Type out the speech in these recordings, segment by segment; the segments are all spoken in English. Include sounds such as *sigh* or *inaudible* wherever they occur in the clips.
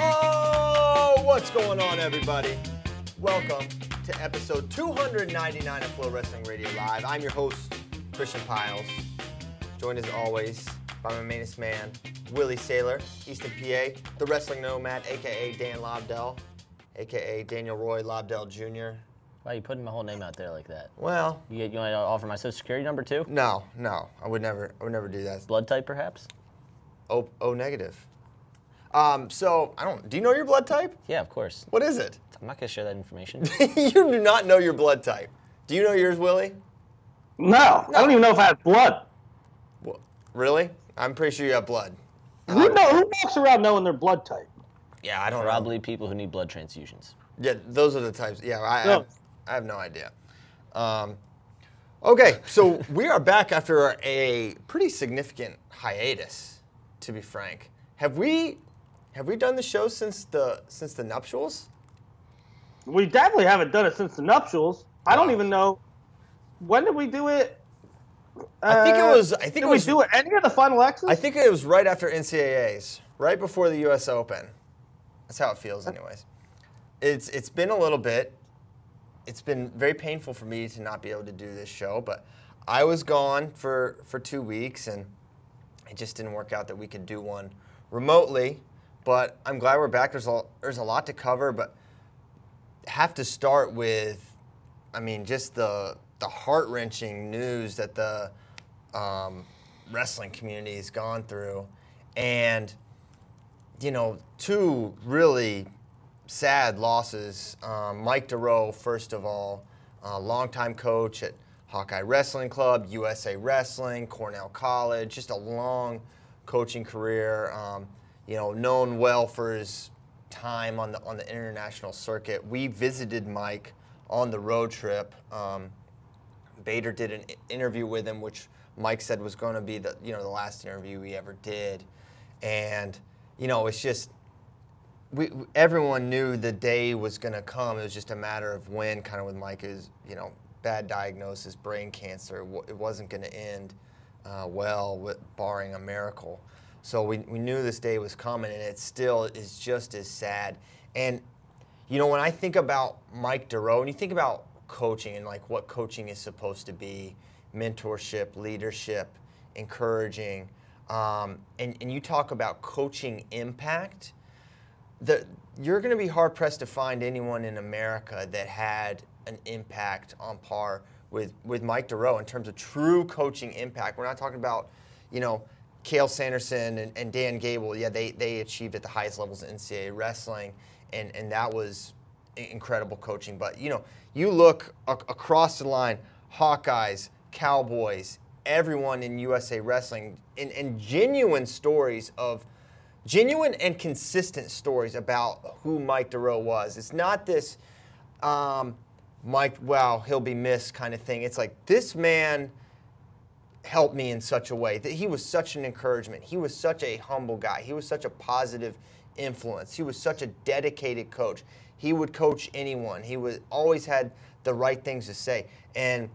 Oh, what's going on, everybody? Welcome to episode 299 of FloWrestling Radio Live. I'm your host, Christian Pyles, joined as always by my mainest man, Willie Saylor, Easton PA, the wrestling nomad, aka Dan Lobdell, aka Daniel Roy Lobdell Jr. Why are you putting my whole name out there like that? Well, You, you want to offer my social security number too? no, no, I would never, I would never do that. Blood type, perhaps? O, o negative. Um, so I don't. Do you know your blood type? Yeah, of course. What is it? I'm not gonna share that information. *laughs* you do not know your blood type. Do you know yours, Willie? No, I don't even know if I have blood. Wha- Really? I'm pretty sure you have blood. Who, know, who walks around knowing their blood type? Yeah, I don't know. Probably people who need blood transfusions. Yeah, those are the types. Yeah, I, I, No. Have, I have no idea. Um, okay, so *laughs* we are back after a pretty significant hiatus. To be frank, have we have we done the show since the since the nuptials? We definitely haven't done it since the nuptials. I don't even know when did we do it. I think it Uh, was. I think Did it we was. do it any of the final X's? I think it was right after NCAA's, right before the U.S. Open. That's how it feels, anyways. It's it's been a little bit. It's been very painful for me to not be able to do this show, but I was gone for for two weeks, and it just didn't work out that we could do one remotely. But I'm glad we're back. There's a there's a lot to cover, but have to start with, I mean, just the the heart wrenching news that the um, wrestling community has gone through, and you know, two really sad losses. Um, Mike Duroe, first of all, a longtime coach at Hawkeye Wrestling Club, USA Wrestling, Cornell College, just a long coaching career. Um, you know, known well for his time on the on the international circuit. We visited Mike on the road trip. Um, Bader did an interview with him, which Mike said was going to be the you know the last interview he ever did, and you know it's just we everyone knew the day was going to come. It was just a matter of when. Kind of with Mike's you know bad diagnosis, brain cancer. It wasn't going to end uh, well, with, barring a miracle. So we, we knew this day was coming, and it still is just as sad. And you know, when I think about Mike Duroe, and you think about coaching and like what coaching is supposed to be, mentorship, leadership, encouraging, um, and, and you talk about coaching impact, the, you're going to be hard pressed to find anyone in America that had an impact on par with, with Mike Duroe in terms of true coaching impact. We're not talking about, you know, Cale Sanderson and, and Dan Gable. Yeah, they, they achieved at the highest levels in NCAA wrestling, and, and that was incredible coaching. But, you know, you look a- across the line, Hawkeyes, Cowboys, everyone in USA Wrestling, and, and genuine stories of genuine and consistent stories about who Mike Duroe was. It's not this um, Mike, wow, he'll be missed kind of thing. It's like this man helped me in such a way that he was such an encouragement. He was such a humble guy. He was such a positive influence. He was such a dedicated coach. He would coach anyone. He was always had the right things to say. And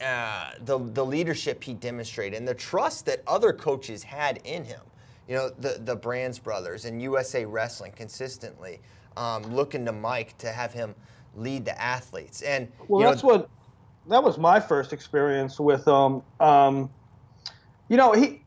uh, the the leadership he demonstrated and the trust that other coaches had in him. You know, the the Brands brothers and USA Wrestling consistently um, looking to Mike to have him lead the athletes. And well, you know, that's what that was my first experience with him. Um, you know, he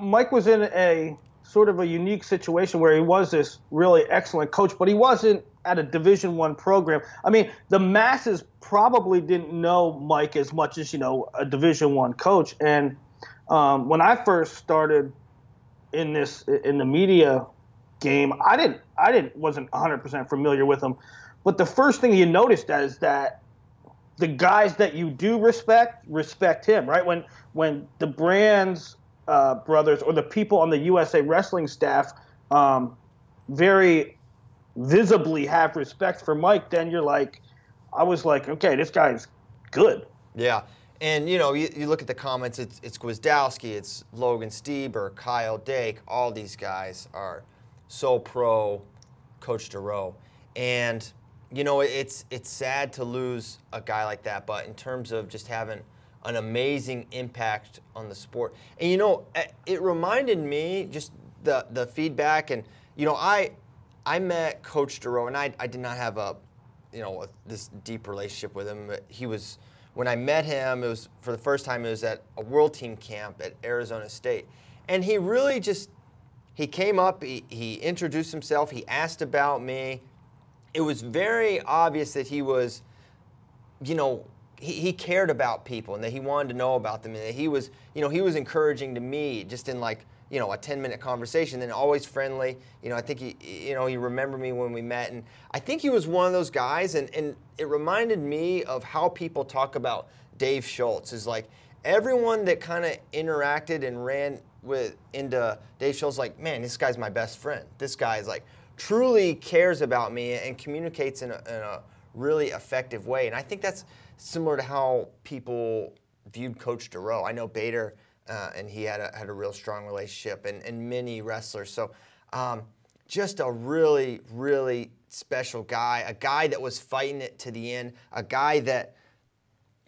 Mike was in a sort of a unique situation where he was this really excellent coach, but he wasn't at a Division One program. I mean, the masses probably didn't know Mike as much as you know a Division One coach. And um, when I first started in this in the media game, I didn't I didn't wasn't 100% familiar with him. But the first thing you noticed is that the guys that you do respect respect him, right? When when the brands uh, brothers or the people on the USA Wrestling staff um, very visibly have respect for Mike, then you're like, I was like, okay, this guy's good. Yeah. And you know, you, you look at the comments. It's it's Gwiazdowski, it's Logan Stieber, Kyle Dake. All these guys are so pro Coach Duroe, and you know, it's it's sad to lose a guy like that. But in terms of just having an amazing impact on the sport, and you know, it reminded me just the the feedback, and you know, I I met Coach Duroe, and I I did not have a you know a, this deep relationship with him. But he was when I met him, it was for the first time. It was at a World Team camp at Arizona State, and he really just he came up. He, he introduced himself. He asked about me. It was very obvious that he was, you know, he, he cared about people and that he wanted to know about them and that he was, you know, he was encouraging to me just in like you know, a 10 minute conversation, then always friendly. You know, I think he, you know, he remembered me when we met. And I think he was one of those guys. And, and it reminded me of how people talk about Dave Schultz is like everyone that kind of interacted and ran with into Dave Schultz, like, man, this guy's my best friend. This guy is like truly cares about me and communicates in a, in a really effective way. And I think that's similar to how people viewed Coach Duroe. I know Bader uh, and he had a, had a real strong relationship, and, and many wrestlers. So, um, just a really, really special guy, a guy that was fighting it to the end, a guy that,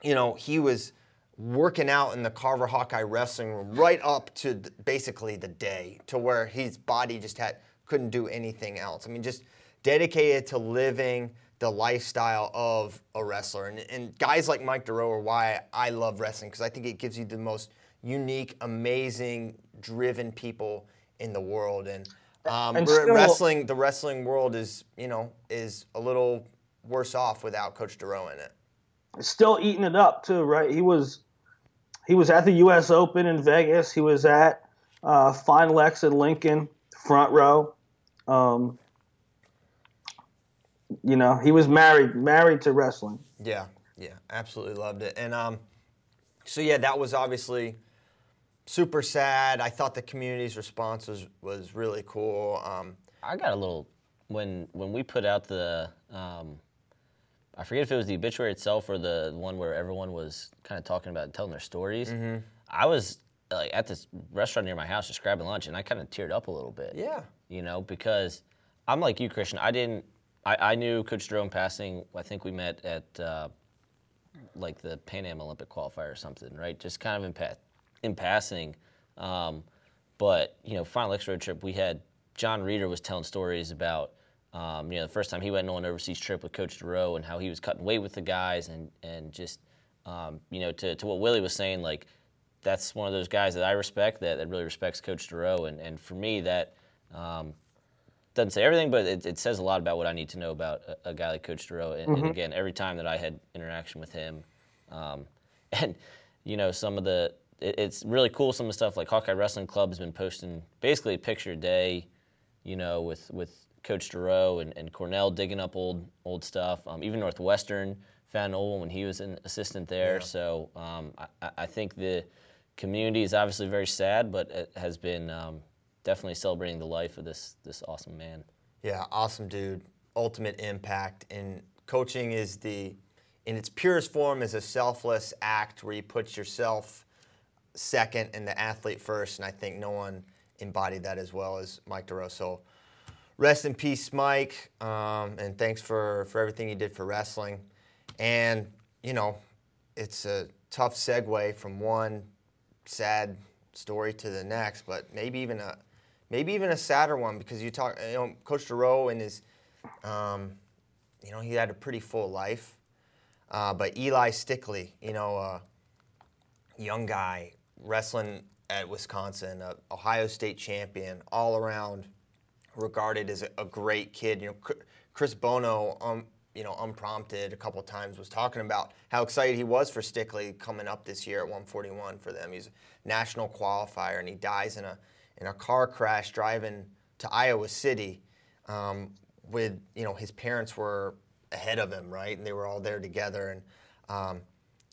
you know, he was working out in the Carver Hawkeye wrestling room right up to the, basically the day to where his body just had couldn't do anything else. I mean, just dedicated to living the lifestyle of a wrestler. And, and guys like Mike Duroe are why I love wrestling because I think it gives you the most unique, amazing, driven people in the world. And, um, And still- wrestling, the wrestling world is, you know, is a little worse off without Coach Duroe in it. Still eating it up too, right? He was he was at the U.S. Open in Vegas. He was at uh, Lex in Lincoln, front row. Um, you know, he was married married to wrestling. Yeah, yeah, absolutely loved it. And um, so yeah, that was obviously super sad. I thought the community's response was was really cool. Um, I got a little when when we put out the um, I forget if it was the obituary itself or the one where everyone was kind of talking about telling their stories. I was like at this restaurant near my house just grabbing lunch, and I kind of teared up a little bit. Yeah. you know, because I'm like you, Christian. I didn't. I, I knew Coach Jerome passing. I think we met at uh, like the Pan Am Olympic qualifier or something, right? Just kind of in, pa- in passing. Um, but you know, final X road trip, we had John Reeder was telling stories about um, you know the first time he went on an overseas trip with Coach Duroe and how he was cutting weight with the guys and and just um, you know to, to what Willie was saying like that's one of those guys that I respect that, that really respects Coach Duroe and and for me that um, doesn't say everything, but it, it says a lot about what I need to know about a, a guy like Coach Duroe. And, and again, every time that I had interaction with him, um, *laughs* and you know, some of the it, it's really cool. Some of the stuff like Hawkeye Wrestling Club has been posting basically a picture a day, you know, with with Coach Duroe and, and Cornell digging up old old stuff. Um, even Northwestern found old one when he was an assistant there. So um, I, I think the community is obviously very sad, but it has been um, definitely celebrating the life of this this awesome man. Yeah, awesome dude. Ultimate impact. And coaching is the, in its purest form, is a selfless act where you put yourself second and the athlete first. And I think no one embodied that as well as Mike Duroe. So rest in peace, Mike. Um, and thanks for, for everything you did for wrestling. And, you know, it's a tough segue from one sad story to the next, but maybe even a maybe even a sadder one because you talk, you know, Coach Duroe and his, um, you know, he had a pretty full life. Uh, but Eli Stickley, you know, uh, young guy wrestling at Wisconsin, Ohio State champion, all around regarded as a, a great kid. You know, Chr- Chris Bono, um, you know, unprompted a couple times was talking about how excited he was for Stickley coming up this year at 141 for them. He's a national qualifier, and he dies in a in a car crash driving to Iowa City. Um, with you know, his parents were ahead of him, right, and they were all there together, and um,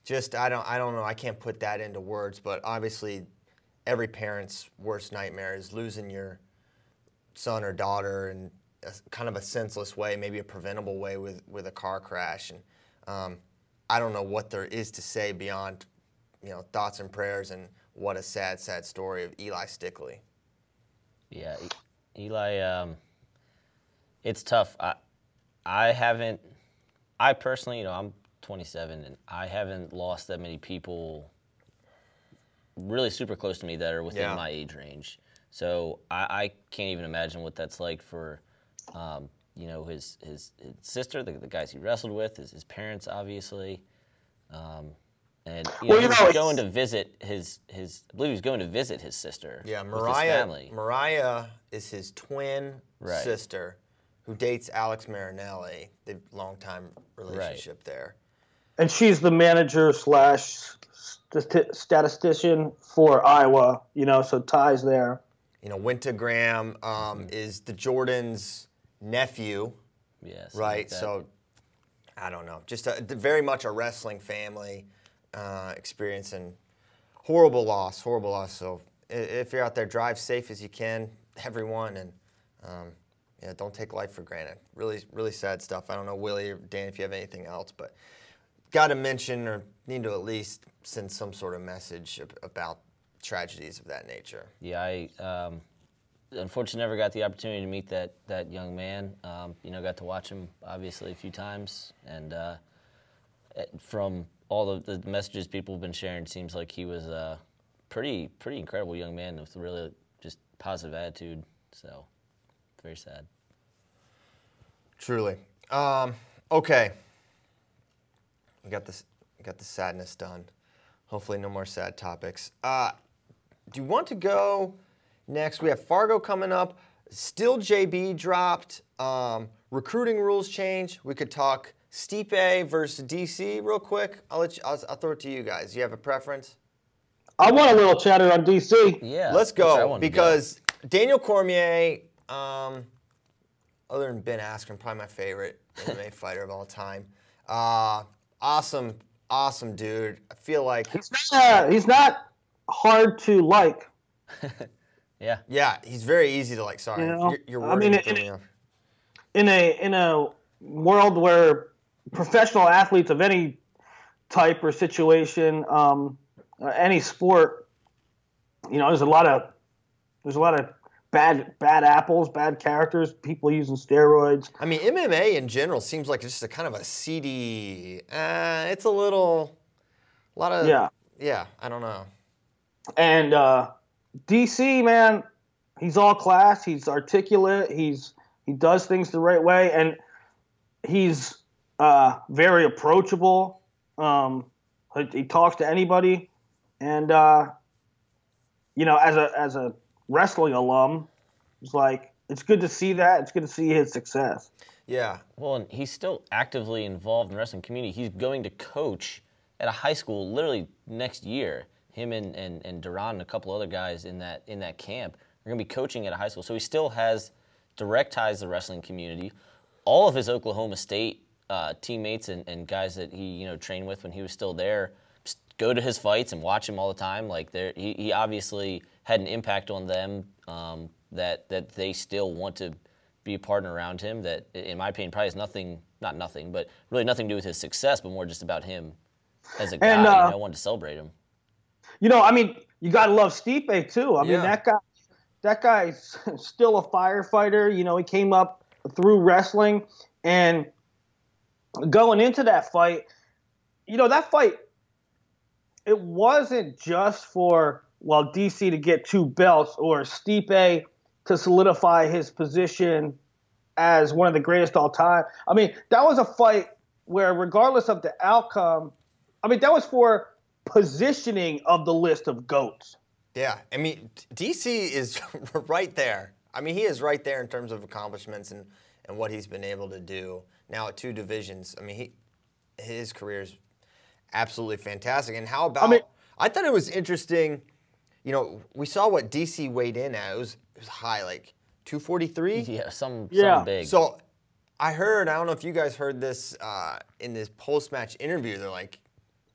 just I don't I don't know I can't put that into words, but obviously every parent's worst nightmare is losing your son or daughter in a, kind of a senseless way, maybe a preventable way with with a car crash, and um, I don't know what there is to say beyond you know thoughts and prayers and what a sad sad story of Eli Stickley. Yeah, Eli. Um, it's tough. I, I haven't. I personally, you know, I'm 27, and I haven't lost that many people really super close to me that are within Yeah. my age range. So I, I can't even imagine what that's like for, um, you know, his his, his sister, the, the guys he wrestled with, his, his parents, obviously. Um, and you Well, know, you he was know, going to visit his his. I believe he was going to visit his sister. Yeah, Mariah. family. Mariah is his twin Right. sister, who dates Alex Marinelli. They've long time relationship there. And she's the manager slash stati- statistician for Iowa. You know, so ties there. You know, Winter Graham um, is the Jordan's nephew, Yeah, something like right? so I don't know, just a, very much a wrestling family uh, experiencing horrible loss, horrible loss. So if you're out there, drive safe as you can, everyone, and um, yeah, don't take life for granted. Really, really sad stuff. I don't know, Willie or Dan, if you have anything else, but got to mention or need to at least send some sort of message ab- about tragedies of that nature. Yeah, I um, unfortunately never got the opportunity to meet that that young man. Um, you know, got to watch him obviously a few times, and uh, from all of the messages people have been sharing, it seems like he was a pretty pretty incredible young man with really just positive attitude. So very sad. Truly. Um, okay. We got this. We got the sadness done. Hopefully, no more sad topics. Uh, do you want to go next? We have Fargo coming up. Still, JB dropped. Um, recruiting rules change. We could talk Stipe versus DC real quick. I'll let you. I'll, I'll throw it to you guys. You have a preference? I want a little chatter on DC. Yeah, Let's that's where I go because Daniel Cormier, um, other than Ben Askren, probably my favorite *laughs* MMA fighter of all time. Uh, awesome, awesome dude. I feel like, He's not, uh, he's not hard to like. *laughs* yeah, yeah, he's very easy to like. Sorry, You know, your, your I wording mean, threw it- me in a in a world where professional athletes of any type or situation, um, uh, any sport, you know, there's a lot of there's a lot of bad bad apples, bad characters, people using steroids. I mean, MMA in general seems like it's just a kind of a seedy. Uh, it's a little, a lot of. Yeah. Yeah, I don't know. And uh, DC man, he's all class. He's articulate. He's he does things the right way, and he's uh, very approachable. Um, he, he talks to anybody, and uh, you know, as a as a wrestling alum, it's like it's good to see that. It's good to see his success. Yeah, Well, and he's still actively involved in the wrestling community. He's going to coach at a high school literally next year. Him and, and, and Duran and a couple other guys in that in that camp are going to be coaching at a high school. So he still has direct ties to the wrestling community. All of his Oklahoma State uh, teammates and, and guys that he you know trained with when he was still there go to his fights and watch him all the time. Like there, he, he obviously had an impact on them um, that that they still want to be a partner around him that, in my opinion, probably has nothing, not nothing, but really nothing to do with his success, but more just about him as a guy. And, you uh, know, I wanted to celebrate him. You know, I mean, you gotta love Stipe too. I mean, that guy, that guy's *laughs* still a firefighter. You know, he came up through wrestling, and going into that fight, you know, that fight, it wasn't just for well DC to get two belts or Stipe to solidify his position as one of the greatest all time. I mean, that was a fight where regardless of the outcome, I mean that was for positioning of the list of goats. Yeah, I mean DC is *laughs* right there. I mean he is right there in terms of accomplishments and and what he's been able to do now at two divisions. I mean he his career is absolutely fantastic. And how about? I, mean- I thought it was interesting. You know, we saw what DC weighed in at. It was it was high, like 243. Yeah, some Yeah. some big. So I heard, I don't know if you guys heard this uh, in this post match interview. They're like,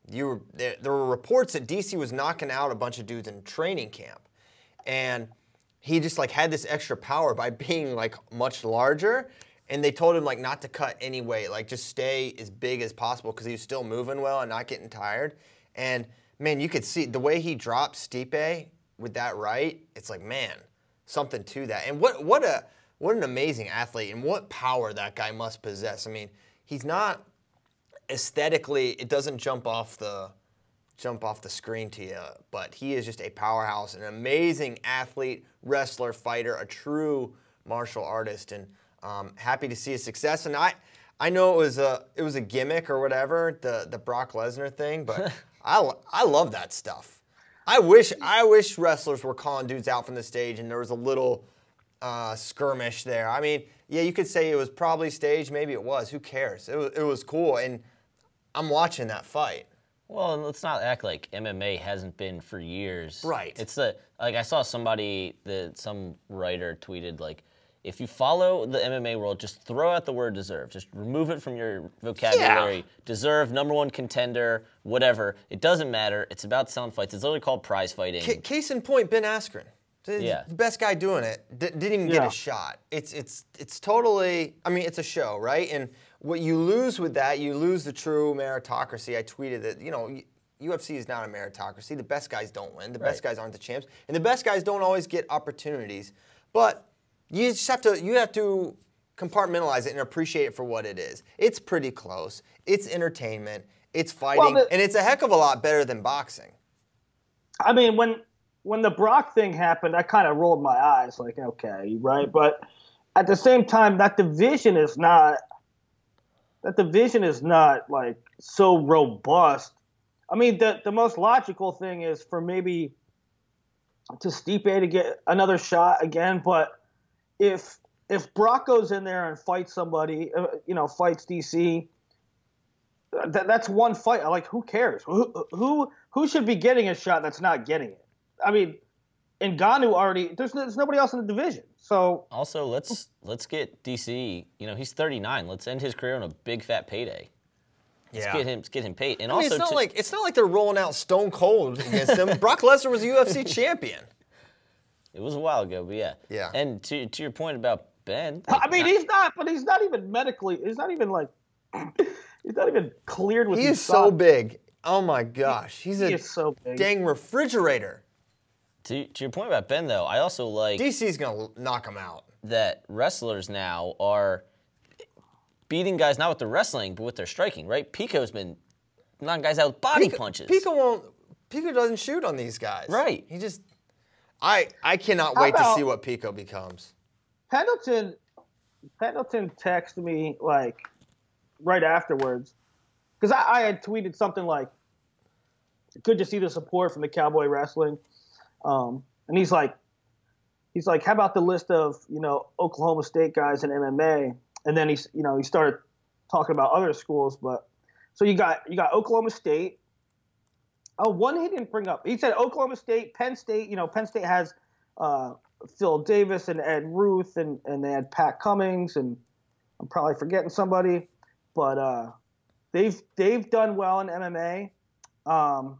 you were, there, there were reports that DC was knocking out a bunch of dudes in training camp. And he just like had this extra power by *laughs* being like much larger. And they told him like not to cut any weight, like just stay as big as possible because he was still moving well and not getting tired. And man, you could see the way he dropped Stipe with that right. It's like man, something to that. And what what a what an amazing athlete and what power that guy must possess. I mean, he's not aesthetically it doesn't jump off the jump off the screen to you, but he is just a powerhouse, an amazing athlete, wrestler, fighter, a true martial artist, and um, happy to see his success. And I, I know it was a it was a gimmick or whatever, the the Brock Lesnar thing, but *laughs* I I love that stuff. I wish I wish wrestlers were calling dudes out from the stage and there was a little uh, skirmish there. I mean, yeah, you could say it was probably staged, maybe it was. Who cares? It was, it was cool, and I'm watching that fight. Well, and let's not act like MMA hasn't been for years. Right. It's the like I saw somebody that some writer tweeted like if you follow the MMA world, just throw out the word deserve. Just remove it from your vocabulary. Deserve, number one contender, whatever. It doesn't matter. It's about selling fights. It's literally called prize fighting. Ca- case in point, Ben Askren. The, Yeah. the best guy doing it d- didn't even get Yeah. a shot. It's it's it's totally. I mean, it's a show, right? And what you lose with that, you lose the true meritocracy. I tweeted that you know. UFC is not a meritocracy. The best guys don't win. The best guys aren't the champs, and the best guys don't always get opportunities. But you just have to you have to compartmentalize it and appreciate it for what it is. It's pretty close. It's entertainment. It's fighting, the- and it's a heck of a lot better than boxing. I mean, when when the Brock thing happened, I kind of rolled my eyes, like, okay, right. But at the same time, that division is not that division is not like so robust. I mean, the the most logical thing is for maybe to Stipe to get another shot again. But if if Brock goes in there and fights somebody, uh, you know, fights DC, that, that's one fight. Like, who cares? Who, who who should be getting a shot that's not getting it? I mean, Ngannou already. There's, there's nobody else in the division. So Also, let's let's get DC. You know, he's 39. Let's end his career on a big fat payday. Let's Yeah. get him let's get him paid. And I mean, also, it's not to- like it's not like they're rolling out Stone Cold against him. *laughs* Brock Lesnar was a UFC champion. It was a while ago, but yeah. Yeah. And to to your point about Ben, I mean, he's not. But he's not even medically. He's not even like. *clears throat* He's not even cleared with. He is so shots. big. Oh my gosh, he's He a so big. dang refrigerator. to, to your point about Ben though, I also like DC's gonna knock him out. that wrestlers now are beating guys not with their wrestling but with their striking. Right? Pico's been knocking guys out with body Pico, punches. Pico won't. Pico doesn't shoot on these guys. Right. He just. I I cannot How wait to see what Pico becomes. Pendleton, Pendleton texted me like right afterwards because I, I had tweeted something like, "Good to see the support from the Cowboy Wrestling," um, and he's like, he's like, "How about the list of you know Oklahoma State guys in MMA?" And then he's you know he started talking about other schools, but so you got you got Oklahoma State. Oh, one he didn't bring up. He said Oklahoma State, Penn State. You know, Penn State has uh, Phil Davis and Ed Ruth, and, and they had Pat Cummings, and I'm probably forgetting somebody, but uh, they've they've done well in MMA. Um,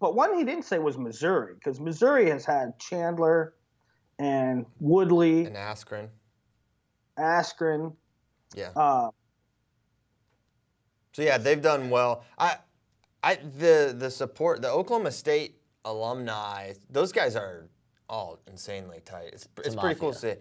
but one he didn't say was Missouri, because Missouri has had Chandler and Woodley, And Askren. Askren. Yeah. Uh, So yeah, they've done well. I, I the the support the Oklahoma State alumni. Those guys are all insanely tight. It's it's, a pretty cool to see.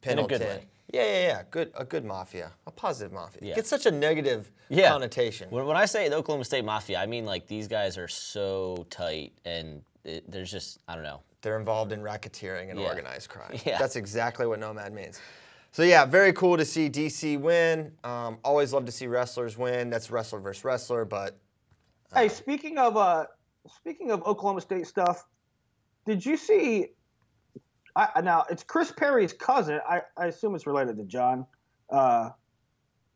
Pendleton. good way. Yeah, yeah, yeah. Good, a good mafia, a positive mafia. Yeah. It's such a negative Yeah. connotation. When, when I say the Oklahoma State Mafia, I mean like these guys are so tight and it, there's just I don't know. They're involved in racketeering and Yeah. organized crime. *laughs* Yeah. That's exactly what Nomad means. So yeah, very cool to see DC win. Um, always love to see wrestlers win. That's wrestler versus wrestler, but Hey, speaking of uh, speaking of Oklahoma State stuff, did you see? I, now it's Chris Perry's cousin. I, I assume it's related to John. Uh,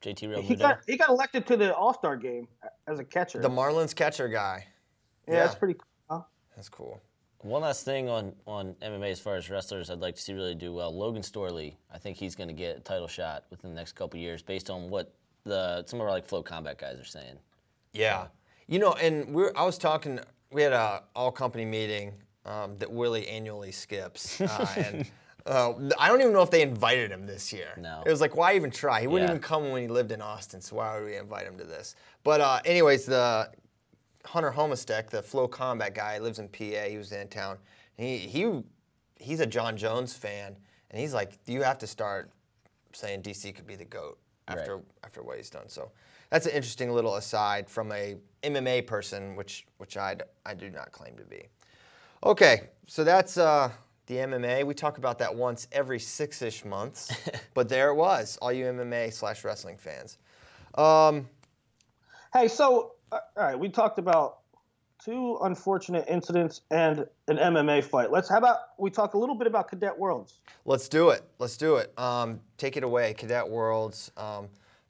JT Real he got he got elected to the All Star game as a catcher. the Marlins catcher guy. yeah, that's pretty. cool. Huh? That's cool. One last thing on, on MMA as far as wrestlers I'd like to see really do well. Logan Storley, I think he's going to get a title shot within the next couple years based on what the some of our like flow combat guys are saying. Yeah, you know, and we're I was talking. We had a all company meeting um, that Willie annually skips, uh, and *laughs* uh, I don't even know if they invited him this year. No. it was like why even try? He wouldn't Yeah. even come when he lived in Austin, so why would we invite him to this? But uh, anyways, the Hunter Homistek, the FloCombat guy, lives in PA. He was in town. He he he's a Jon Jones fan, and he's like, you have to start saying DC could be the goat after Right. after what he's done. So that's an interesting little aside from a MMA person, which which I I do not claim to be. Okay, so that's uh, the MMA. We talk about that once every six-ish months, *laughs* but there it was. All you MMA slash wrestling fans. Um, Hey, so uh, all right, we talked about two unfortunate incidents and an MMA fight. Let's how about we talk a little bit about Cadet Worlds. Let's do it. Let's do it. Um, take it away, Cadet Worlds. Um,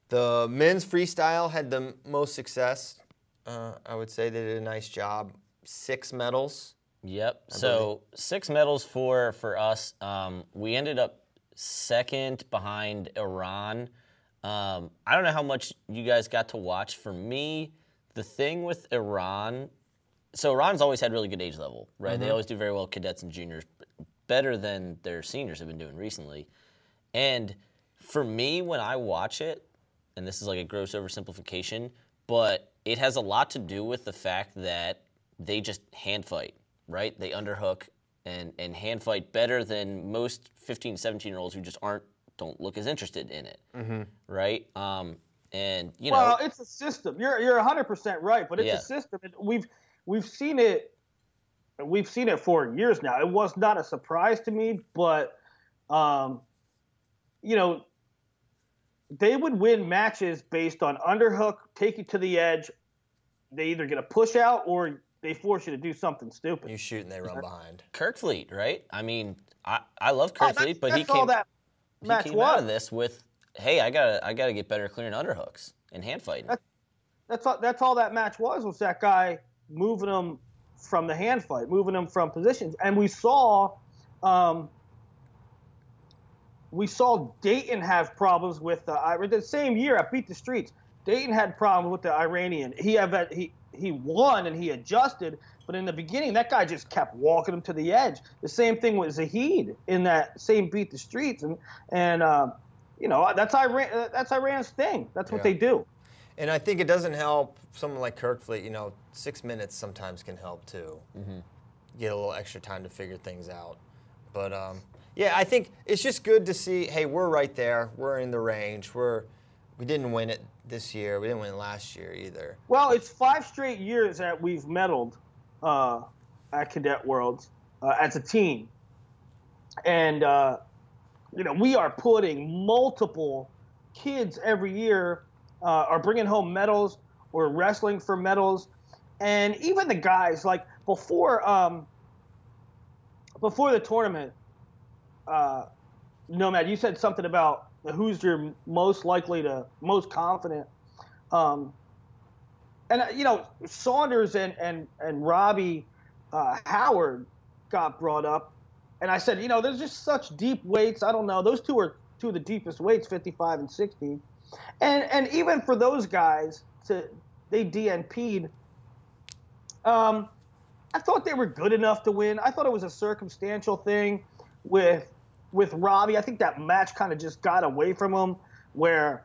the men's freestyle had the most success. Uh, I would say they did a nice job. Six medals. Yep. So six medals for for us. Um, we ended up second behind Iran. Um, I don't know how much you guys got to watch. For me, the thing with Iran, so Iran's always had really good age level, right? They always do very well, cadets and juniors, better than their seniors have been doing recently. And for me, when I watch it, and this is like a gross oversimplification, but it has a lot to do with the fact that they just hand fight, right? They underhook and, and hand fight better than most 15, 17 year olds who just aren't, don't look as interested in it, right? Um, and, you know, Well, it's a system. You're you're 100% right, but it's Yeah. a system. And We've we've seen it we've seen it for years now. It was not a surprise to me, but um, you know, they would win matches based on underhook, take you to the edge. They either get a push out or they force you to do something stupid. You shoot and they run behind. Kirkfleet, right? I mean, I, I love Oh, Kirkfleet, that's- but he came, that he match came out of this with, hey, I gotta I gotta get better clearing underhooks and hand fighting. That's all. That's all that match was. Was that guy moving them from the hand fight, moving them from positions, and we saw, um, we saw Dayton have problems with the I- the same year at Beat the Streets. Dayton had problems with the Iranian. He have he he won and he adjusted, but in the beginning that guy just kept walking him to the edge. The same thing with Zahid in that same Beat the Streets, and and uh, you know that's Iran. That's Iran's thing. That's what Yeah. they do. And I think it doesn't help someone like Kirkfleet, you know, six minutes sometimes can help too. Get a little extra time to figure things out. But um, yeah, I think it's just good to see, hey, we're right there. We're in the range. We're we didn't win it this year. We didn't win last year either. Well, it's five straight years that we've medaled uh, at Cadet Worlds uh, as a team, and uh, you know we are putting multiple kids every year uh, are bringing home medals. We're wrestling for medals, and even the guys like before um, before the tournament. Uh, Nomad, you said something about who's your most likely to most confident. Um, and uh, you know Saunders and and and Robbie uh, Howard got brought up, and I said, you know, there's just such deep weights. I don't know. Those two are two of the deepest weights, 55 and 60, and and even for those guys to they DNP'd. Um, I thought they were good enough to win. I thought it was a circumstantial thing with with Robbie. I think that match kind of just got away from him, where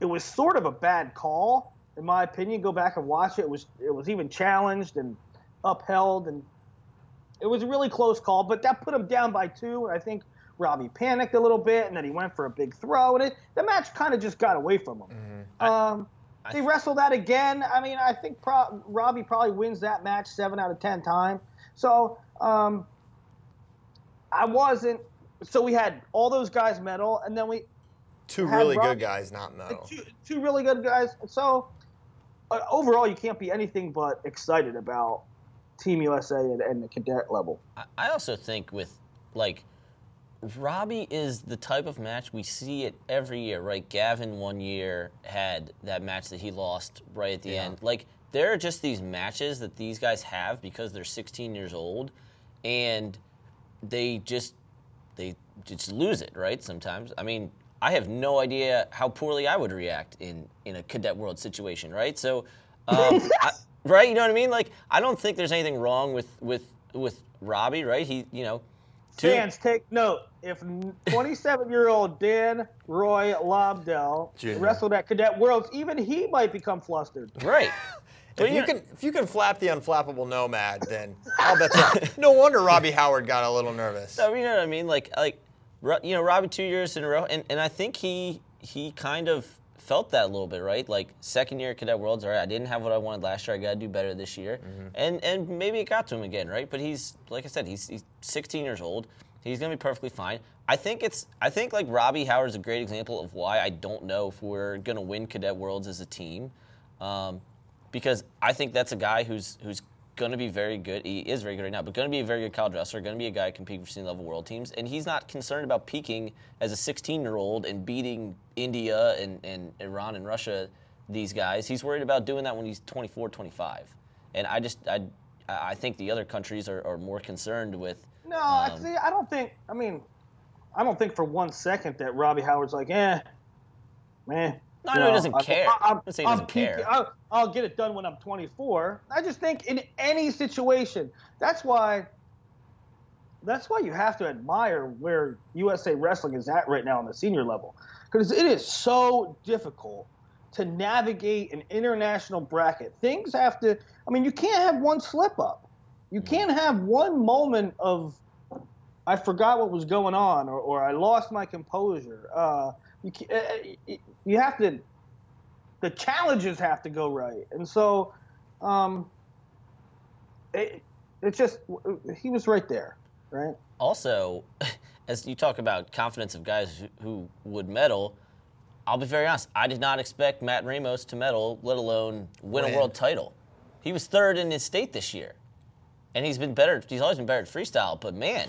it was sort of a bad call, in my opinion. Go back and watch it. It was it was even challenged and upheld, and it was a really close call. But that put him down by two. And I think Robbie panicked a little bit, and then he went for a big throw, and it, the match kind of just got away from him. Um, I they th- wrestle that again. I mean, I think pro- Robbie probably wins that match seven out of ten times. So um, I wasn't so we had all those guys medal, and then we Two really Rob- good guys not medal. two, two really good guys. So uh, overall, you can't be anything but excited about Team USA and, and the cadet level. I- I also think with like Robbie is the type of match we see it every year, right? Gavin one year had that match that he lost right at the Yeah. end. Like there are just these matches that these guys have because they're 16 years old and they just they just lose it, right? Sometimes. I mean, I have no idea how poorly I would react in in a cadet world situation, right? So, um, *laughs* I, right? You know what I mean? Like, I don't think there's anything wrong with with with Robbie, right? He, you know, two- Fans, take note. If 27-year-old Dan Roy Lobdell Junior. wrestled at Cadet Worlds, even he might become flustered. *laughs* right? If you can if you can flap the unflappable nomad, then I'll bet that. *laughs* No wonder Robbie Howard got a little nervous. So, you know what I mean? Like, like, Ro- you know, Robbie two years in a row, and, and I think he he kind of felt that a little bit, right? Like second year at Cadet Worlds, all right, I didn't have what I wanted last year. I got to do better this year, and and maybe it got to him again, right? But he's like I said, he's he's 16 years old. He's gonna be perfectly fine. I think it's I think like Robbie Howard is a great example of why I don't know if we're gonna win Cadet Worlds as a team. Um, because I think that's a guy who's who's going to be very good. He is very good right now, but going to be a very good college wrestler. Going to be a guy competing for senior level world teams, and he's not concerned about peaking as a 16 year old and beating India and, and Iran and Russia. These guys, he's worried about doing that when he's 24, 25. And I just I I think the other countries are, are more concerned with. No, Um, see, I don't think. I mean, I don't think for one second that Robbie Howard's like, eh, man. No, I know he doesn't care. I'm not saying he doesn't care. I'll, I'll get it done when I'm 24. I just think in any situation, that's why. That's why you have to admire where USA Wrestling is at right now on the senior level, because it is so difficult to navigate an international bracket. Things have to. I mean, you can't have one slip up. You can't have one moment of I forgot what was going on or, or I lost my composure. Uh, you, uh, uh, you have to, the challenges have to go right. And so um, it, it's just, he was right there, right? Also, *laughs* as you talk about confidence of guys who, who would medal, I'll be very honest. I did not expect Matt Ramos to medal, let alone win Win. a world title. He was third in his state this year, and he's been better. He's always been better at freestyle. But man,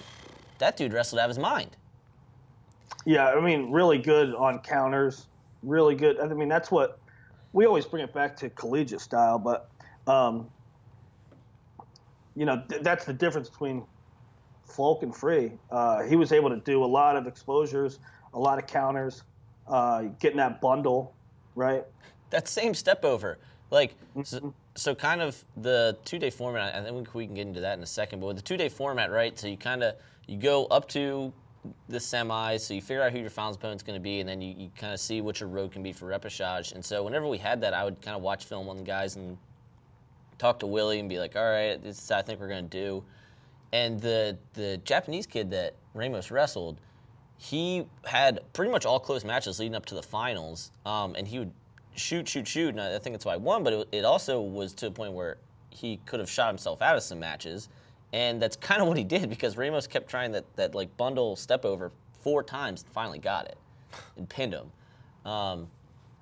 that dude wrestled out of his mind. Yeah, I mean, really good on counters. Really good. I mean, that's what we always bring it back to collegiate style, but um, you know, th- that's the difference between Folk and Free. Uh, he was able to do a lot of exposures, a lot of counters, uh, getting that bundle, right? that same step over. Like, so, so kind of the two day format, I think we can get into that in a second, but with the two day format, right? So you kind of, you go up to the semis, so you figure out who your finals opponent's going to be, and then you, you kind of see what your road can be for repechage. And so whenever we had that, I would kind of watch film on the guys and talk to Willie and be like, all right, this is I think we're going to do. And the, the Japanese kid that Ramos wrestled, he had pretty much all close matches leading up to the finals, um, and he would shoot, shoot, shoot, and I I think that's why I won. But it, it also was to a point where he could have shot himself out of some matches, and that's *laughs* kind of what he did because Ramos kept trying that that like bundle step over four times and finally got it and pinned him. Um,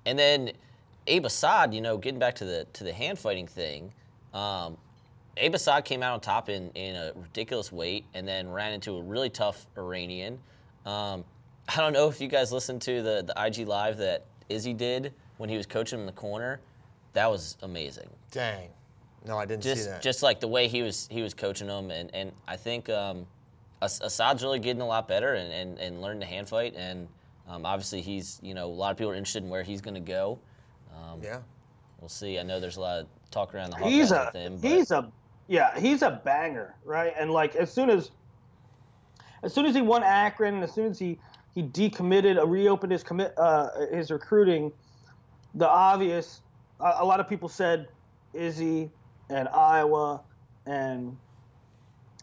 and then Abe Assad, you know, getting back to the to the hand fighting thing, um, Abe Assad came out on top in, in a ridiculous weight and then ran into a really tough Iranian. Um, *laughs* I don't know if you guys listened to the, the IG live that Izzy did when he was coaching in the corner. That was amazing. Dang. No, I didn't see Just that. just like the way he was he was coaching them and, and I think um, Assad's really getting a lot better and, and, and learning to hand fight and um, obviously he's you know a lot of people are interested in where he's going to go. Um, yeah. We'll see. I know there's a lot of talk around the he's Hawkeyes a with him. But he's a yeah he's a banger right and like as soon as as soon as he won Akron as soon as he he decommitted uh, reopened his commit uh, his recruiting the obvious a, a lot of people said Izzy and Iowa and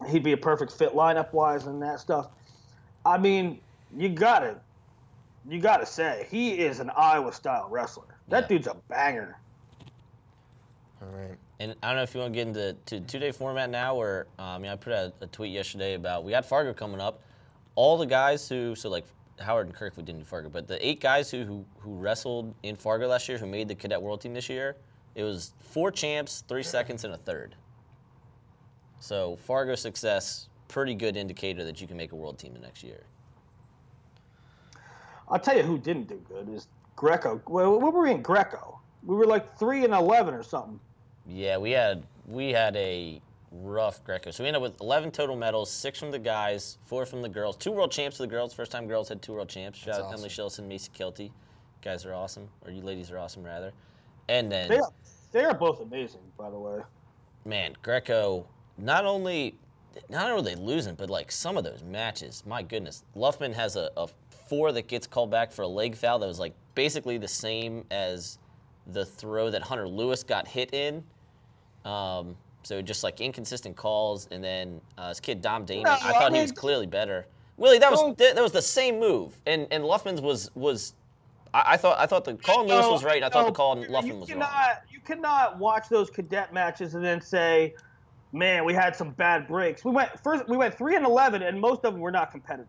he'd be a perfect fit lineup wise and that stuff I mean you gotta you gotta say he is an Iowa style wrestler that Yeah. dude's a banger All right. And I don't know if you want to get into to two day format now, or um, you know, I put out a tweet yesterday about we got Fargo coming up. all the guys who so like Howard and Kirkwood didn't do Fargo, but the eight guys who, who who wrestled in Fargo last year who made the cadet world team this year, it was four champs, three seconds, and a third. So Fargo success, pretty good indicator that you can make a world team the next year. I'll tell you who didn't do good is Greco. Well, what were we in Greco? We were like three and eleven or something. Yeah, we had we had a rough Greco. So we ended up with 11 total medals, six from the guys, four from the girls, two world champs for the girls. First time girls had two world champs. Shout out awesome. Emily Shilson, Macy Kelty. Guys are awesome, or you ladies are awesome rather. And then They are, they are both amazing, by the way. man, Greco, not only not only are they losing, but like some of those matches, my goodness. Luffman has a, a four that gets called back for a leg foul that was like basically the same as the throw that Hunter Lewis got hit in. Um, so just like inconsistent calls, and then uh, this kid Dom Damon, No, I thought I he was clearly better. Willie, that was Don't- that was the same move, and and Luffman's was was. I, I thought I thought the call on Lewis No, was right. and I thought the call on Luffman was cannot, wrong. Cannot watch those cadet matches and then say, "Man, we had some bad breaks." We went first. We went three and eleven, and most of them were not competitive.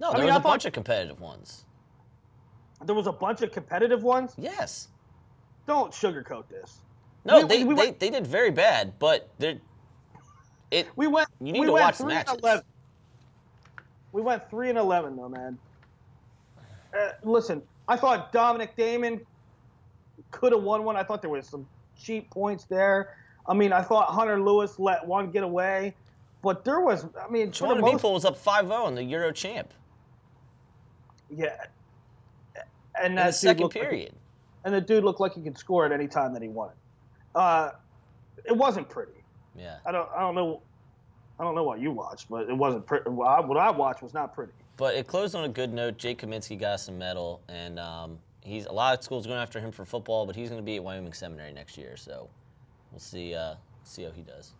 No, I there mean, was I a bunch thought- of competitive ones. There was a bunch of competitive ones. Yes. Don't sugarcoat this. No, We- they, we they, went- they did very bad, but they're it. We went. You need we to went watch the three and matches. 11. We went three and eleven though, man. Uh, listen, I thought Dominic Damon could have won one. I thought there was some cheap points there. I mean, I thought Hunter Lewis let one get away, but there was. I mean, Shawana most, Beeple was up 5-0 on the Euro champ yeah. And in that the second looked like- period. and the dude looked like he could score at any time that he wanted. Uh, it wasn't pretty. Yeah. I don't. I don't know. I don't know what you watched, but it wasn't pretty. What I, what I watched was not pretty. But it closed on a good note. Jake Kaminsky got us a medal, and um, he's a lot of schools going after him for football, but he's going to be at Wyoming Seminary next year, so we'll see uh, see how he does.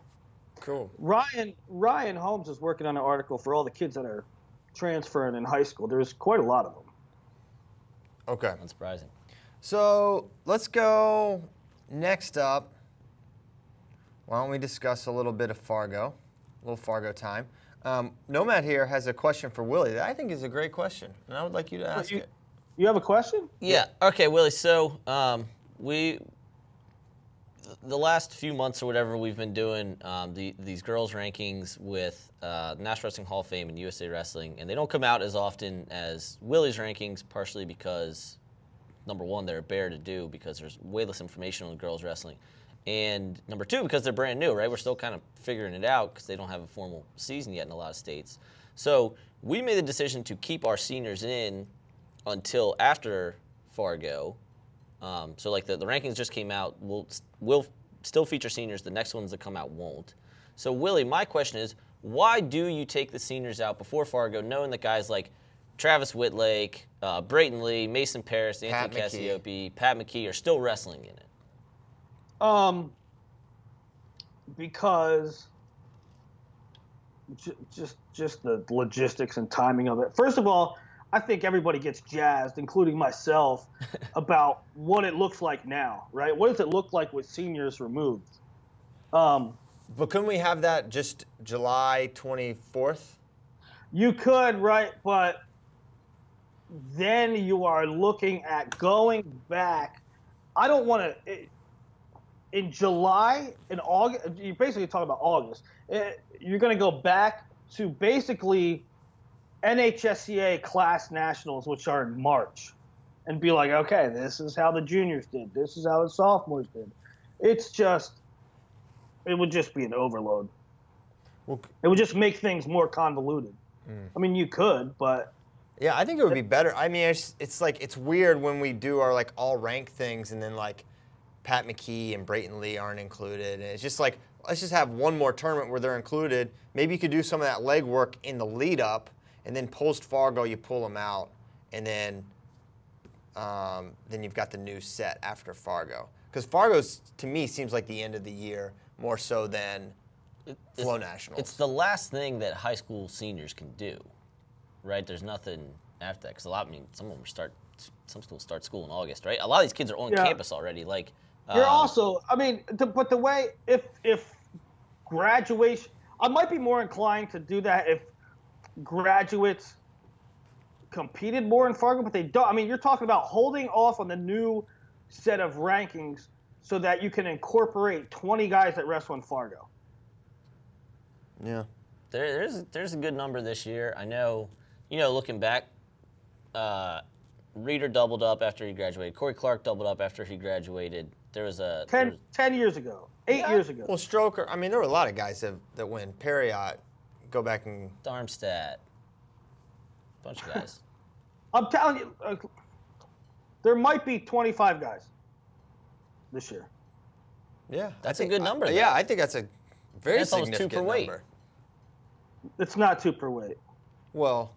Cool. Ryan Ryan Holmes is working on an article for all the kids that are transferring in high school. There's quite a lot of them. Okay. Unsurprising. So let's go next up. Why don't we discuss a little bit of Fargo, a little Fargo time. Um, Nomad here has a question for Willie that I think is a great question, and I would like you to ask you- it. You have a question? Yeah. Okay, Willie. So um, we, the last few months or whatever, we've been doing um, the, these girls rankings with uh, National Wrestling Hall of Fame and USA Wrestling, and they don't come out as often as Willie's rankings, partially because number one, they're bear to do because there's way less information on girls wrestling. And number two, because they're brand new, right? We're still kind of figuring it out because they don't have a formal season yet in a lot of states. So we made the decision to keep our seniors in until after Fargo. Um, so like the, the rankings just came out. We'll we'll still feature seniors. The next ones that come out won't. So Willie, my question is, why do you take the seniors out before Fargo, knowing that guys like Travis Wittlake, uh, Brayton Lee, Mason Parris, Anthony Pat McKee. Cassioppi, Pat McKee are still wrestling in it? Um, because j- just just the logistics and timing of it. First of all, I think everybody gets jazzed, including myself, *laughs* about what it looks like now. Right? What does it look like with seniors removed? Um, But couldn't we have that just July 24th? You could, right? But then you are looking at going back. I don't want to. In July, in August, you're basically talking about August. eh, You're going to go back to basically NHSCA class nationals, which are in March, and be like, okay, this is how the juniors did. This is how the sophomores did. It's just, it would just be an overload. Well, It would just make things more convoluted. Mm. I mean, you could, but Yeah, I think it would be better. I mean, it's, it's like it's weird when we do our like all rank things and then like Pat McKee and Brayton Lee aren't included. And it's just like let's just have one more tournament where they're included. Maybe you could do some of that legwork in the lead up, and then post Fargo you pull them out, and then um, then you've got the new set after Fargo. Because Fargo's to me seems like the end of the year more so than Flow Nationals. It's the last thing that high school seniors can do, right? There's nothing after that because a lot. I mean, some of them start. Some schools start school in August, right? A lot of these kids are on Yeah. campus already. Like, you're um, also. I mean, the, but the way if if graduation, I might be more inclined to do that if graduates competed more in Fargo, but they don't. I mean, you're talking about holding off on the new set of rankings so that you can incorporate 20 guys that wrestle in Fargo. Yeah. There, there's there's a good number this year. I know, you know, looking back, uh, Reeder doubled up after he graduated. Corey Clark doubled up after he graduated. There was a there 10, was- 10 years ago, eight years ago. Well, Stroker. I mean, there were a lot of guys that that win. Perriott. Go back and Darmstadt, bunch of *laughs* guys. I'm telling you, uh, there might be 25 guys this year. yeah. I That's a good number, I- yeah, I think that's a very That's almost two significant per weight. It's not two per weight. Well,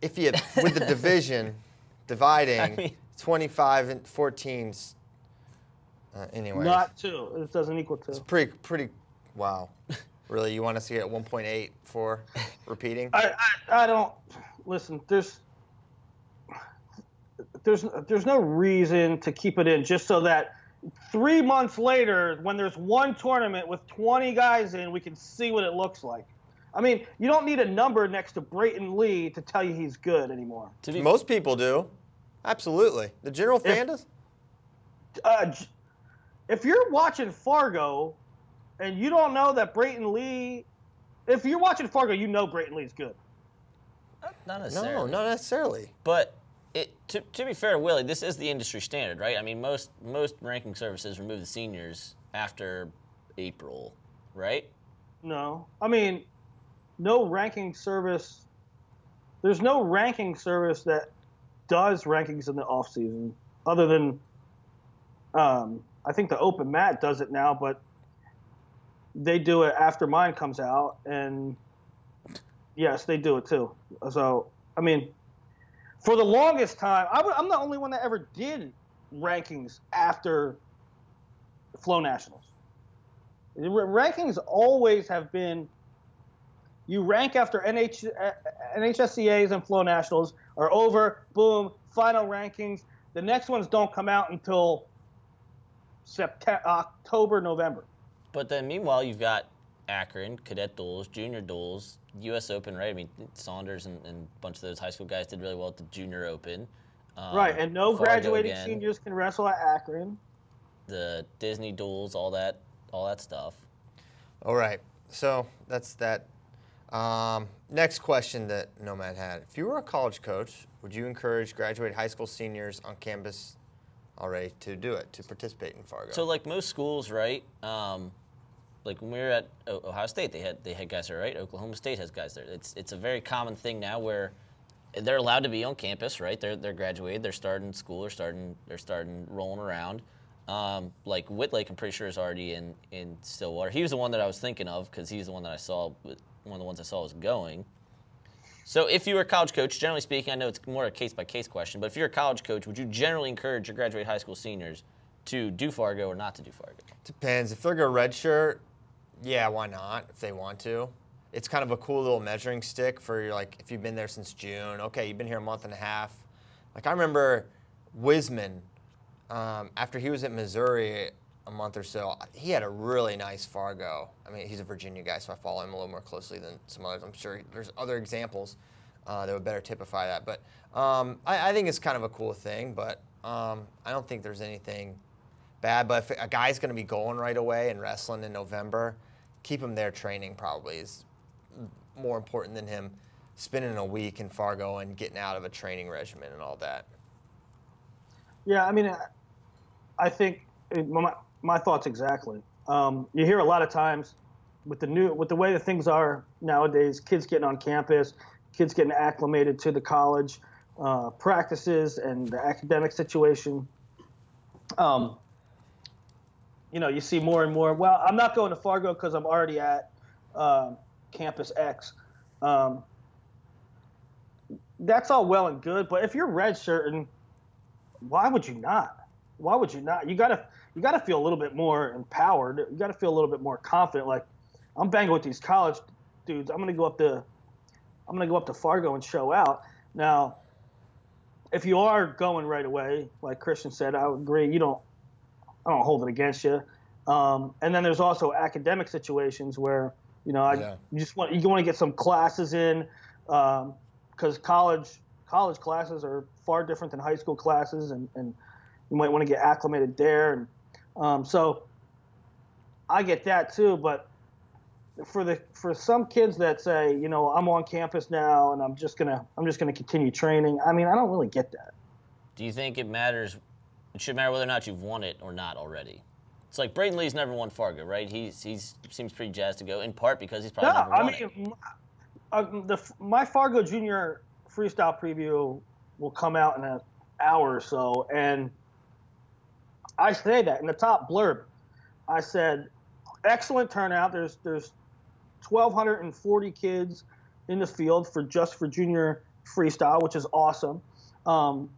if you with the division *laughs* dividing I mean- 25 and 14. 's, Uh, anyway, Not two. It doesn't equal two. It's pretty pretty. Wow. *laughs* really, you want to see it at 1.8 for repeating? I, I, I don't listen. There's there's there's no reason to keep it in just so that three months later, when there's one tournament with 20 guys in, we can see what it looks like. I mean, you don't need a number next to Brayton Lee to tell you he's good anymore. Most people do. Absolutely. The general fan does. Uh, if you're watching Fargo and you don't know that Brayton Lee, if you're watching Fargo, you know Brayton Lee's good. not necessarily. No, not necessarily. But it, to, to be fair, Willie, this is the industry standard, right? I mean, most most ranking services remove the seniors after April, right? No, I mean, no ranking service. There's no ranking service that does rankings in the off season, other than, um, I think the Open Mat does it now, but they do it after mine comes out, and yes, they do it too. So, I mean, for the longest time, I w- I'm the only one that ever did rankings after Flow Nationals. The Rankings always have been you rank after NH, NHSCAs and Flow Nationals are over, boom, final rankings. The next ones don't come out until September, October, November. But then meanwhile, you've got Akron, cadet duels, junior duels, U.S. Open, right? I mean, Saunders and, and a bunch of those high school guys did really well at the junior open. Um, right, and no Fargo graduating again, seniors can wrestle at Akron. The Disney duels, all that, all that stuff. All right. So that's that. Um, next question that Nomad had: If you were a college coach, would you encourage graduate high school seniors on campus already to do it, to participate in Fargo? So like most schools, right? Um, like when we were at Ohio State, they had they had guys there, right? Oklahoma State has guys there. It's it's a very common thing now where they're allowed to be on campus, right? They're they're graduated, they're starting school, they're starting they're starting rolling around. Um, like Wittlake, I'm pretty sure is already in in Stillwater. He was the one that I was thinking of because he's the one that I saw. One of the ones I saw was going. So if you were a college coach, generally speaking, I know it's more a case by case question, but if you're a college coach, would you generally encourage your graduate high school seniors to do Fargo or not to do Fargo? Depends. If they're going to redshirt, yeah, why not? If they want to, it's kind of a cool little measuring stick for like if you've been there since June. Okay, you've been here a month and a half. Like I remember Wisman um, after he was at Missouri a month or so. He had a really nice Fargo. I mean, he's a Virginia guy, so I follow him a little more closely than some others. I'm sure there's other examples uh, that would better typify that. But um, I, I think it's kind of a cool thing. But um, I don't think there's anything bad. But if a guy's going to be going right away and wrestling in November, keep him there training probably is more important than him spending a week in Fargo and getting out of a training regimen and all that. Yeah, I mean, I- think my, my thoughts exactly. Um, you hear a lot of times with the new with the way that things are nowadays, kids getting on campus, kids getting acclimated to the college uh, practices and the academic situation. Um, you know, you see more and more. Well, I'm not going to Fargo because I'm already at um campus X. Um, that's all well and good, but if you're redshirting, why would you not? Why would you not? You gotta you gotta feel a little bit more empowered. You gotta feel a little bit more confident. Like I'm banging with these college dudes. I'm gonna go up to I'm gonna go up to Fargo and show out. Now, if you are going right away, like Christian said, I would agree. You don't I don't hold it against you. Um, and then there's also academic situations where You know, I Yeah. you just want you want to get some classes in because college college classes are far different than high school classes, and, and you might want to get acclimated there. And um, so I get that too, but for the for some kids that say, you know, I'm on campus now and I'm just gonna I'm just gonna continue training. I mean, I don't really get that. Do you think it matters? It should matter whether or not you've won it or not already. It's like Brayton Lee's never won Fargo, right? He's he's seems pretty jazzed to go, in part because he's probably No, never I won it. mean, uh, the my Fargo Junior freestyle preview will come out in an hour or so, and I say that in the top blurb. I said, excellent turnout. There's there's 1,240 kids in the field for just for junior freestyle, which is awesome. Um,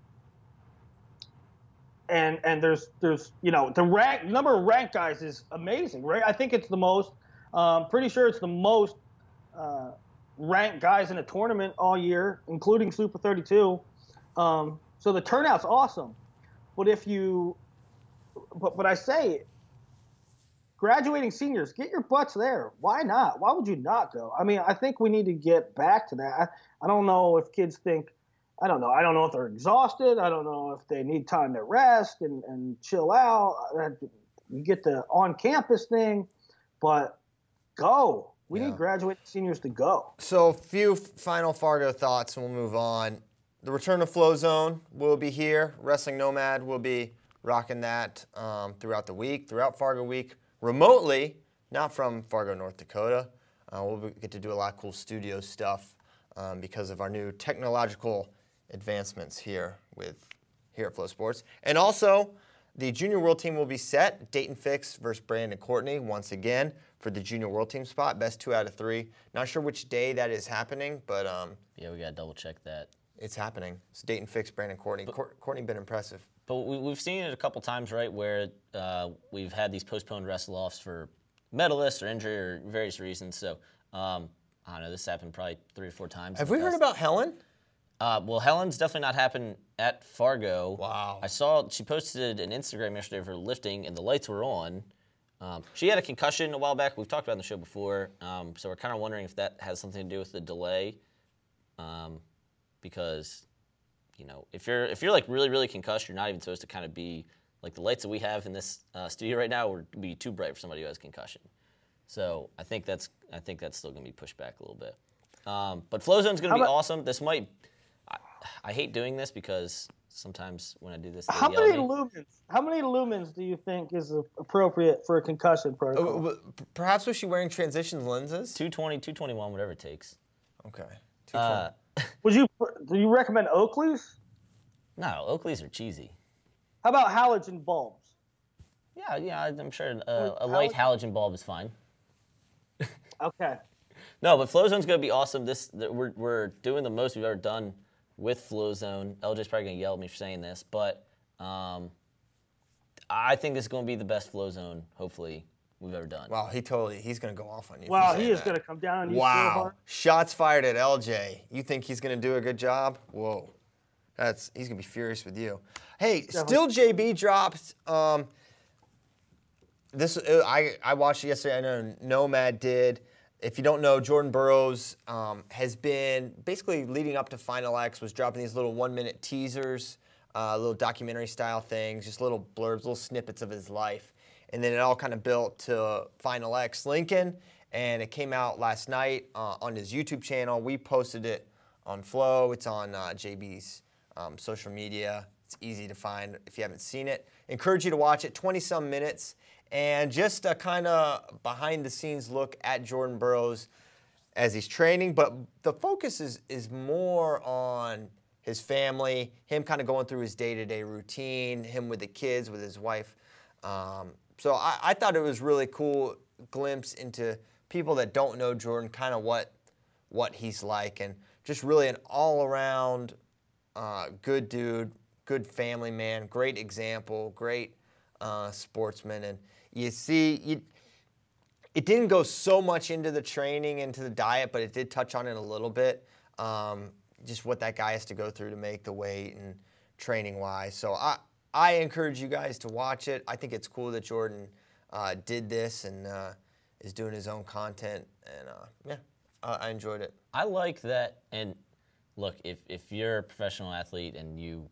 and and there's there's you know the rank number of rank guys is amazing, right? I think it's the most. Um, pretty sure it's the most uh, ranked guys in a tournament all year, including Super 32. Um, so the turnout's awesome. But if you, but but I say, graduating seniors, get your butts there. Why not? Why would you not go? I mean, I think we need to get back to that. I, I don't know if kids think. I don't know. I don't know if they're exhausted. I don't know if they need time to rest and, and chill out. You get the on campus thing, but go. We Yeah. need graduating seniors to go. So, a few final Fargo thoughts, and we'll move on. The return of Flow Zone will be here. Wrestling Nomad will be rocking that um, throughout the week, throughout Fargo week, remotely, not from Fargo, North Dakota. Uh, we'll get to do a lot of cool studio stuff um, because of our new technological advancements here with here at Flow Sports. And also, the Junior World Team will be set. Dayton Fix versus Brandon Courtney once again for the Junior World Team spot. Best two out of three. Not sure which day that is happening, but um, Yeah, we gotta double check that. it's happening. It's Dayton Fix, Brandon Courtney. Cour- Courtney been impressive. But we, we've seen it a couple times, right, where uh, we've had these postponed wrestle offs for medalists or injury or various reasons. So um, I don't know. This happened probably three or four times. Have we heard about Helen? Uh, well, Helen's definitely not happened at Fargo. Wow. I saw she posted an Instagram yesterday of her lifting, and the lights were on. Um, she had a concussion a while back. We've talked about it on the show before, um, so we're kind of wondering if that has something to do with the delay, um, because you know if you're if you're like really really concussed, you're not even supposed to kind of be like the lights that we have in this uh, studio right now would be too bright for somebody who has concussion. So I think that's I think that's still going to be pushed back a little bit. Um, but Flow Zone's going to be awesome. This might. I, I hate doing this because sometimes when I do this, How many me. lumens? How many lumens do you think is appropriate for a concussion protocol? Oh, Perhaps was she wearing transition lenses? 220, 221, whatever it takes. Okay. Uh, *laughs* Would you do you recommend Oakley's? no, Oakley's are cheesy. How about halogen bulbs? Yeah, yeah, I'm sure uh, a light halogen bulb is fine. Okay. *laughs* No, but Flow Zone's gonna be awesome. This we're we're doing the most we've ever done with Flow Zone. LJ's probably gonna yell at me for saying this, but um, I think this is gonna be the best Flow Zone, hopefully, we've ever done. Wow, he totally, he's going to go off on you. for Wow, he is that. going to come down on you so Wow. hard. Shots fired at LJ. You think he's going to do a good job? Whoa. That's he's going to be furious with you. Hey, still JB dropped um this uh, I I watched it yesterday. I know Nomad did. If you don't know, Jordan Burroughs um, has been basically leading up to Final X was dropping these little one minute teasers, uh, little documentary style things, just little blurbs, little snippets of his life, and then it all kind of built to Final X Lincoln, and it came out last night uh, on his YouTube channel. We posted it on Flow. It's on uh, JB's um, social media. It's easy to find if you haven't seen it. Encourage you to watch it. 20 some minutes and just a kind of behind the scenes look at Jordan Burroughs as he's training, but the focus is is more on his family, him kind of going through his day-to-day routine, him with the kids, with his wife. Um, so I, I thought it was really cool glimpse into people that don't know Jordan, kind of what what he's like, and just really an all-around uh, good dude, good family man, great example, great uh, sportsman, and you see you. It didn't go so much into the training, into the diet, but it did touch on it a little bit. Um, just what that guy has to go through to make the weight and training wise. So I I encourage you guys to watch it. I think it's cool that Jordan uh, did this and uh, is doing his own content, and uh, yeah, I enjoyed it. I like that. And look, if, if you're a professional athlete and you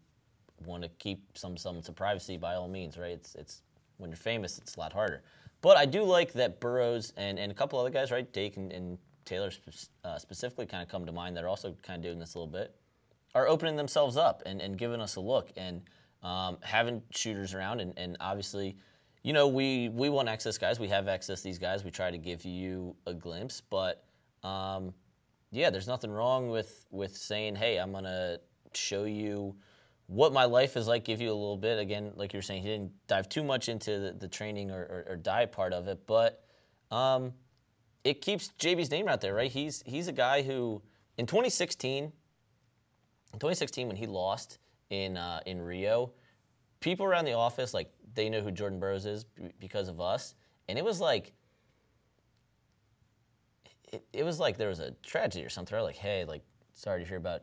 want to keep some semblance of privacy, by all means, right? It's it's when you're famous, it's a lot harder. But I do like that Burroughs and, and a couple other guys, right? Dake and, and Taylor spe- uh, specifically kind of come to mind that are also kind of doing this a little bit, are opening themselves up and, and giving us a look and um, having shooters around. And, and obviously, you know, we, we want access guys. We have access these guys. We try to give you a glimpse. But um, yeah, there's nothing wrong with, with saying, hey, I'm going to show you what my life is like, give you a little bit. Again, like you were saying, he didn't dive too much into the, the training or, or, or diet part of it. But um, it keeps JB's name out there, right? He's he's a guy who in 2016, in 2016 when he lost in uh, in Rio, people around the office like they know who Jordan Burroughs is because of us, and it was like. It, it was like there was a tragedy or something. Right? Like, hey, like, sorry to hear about,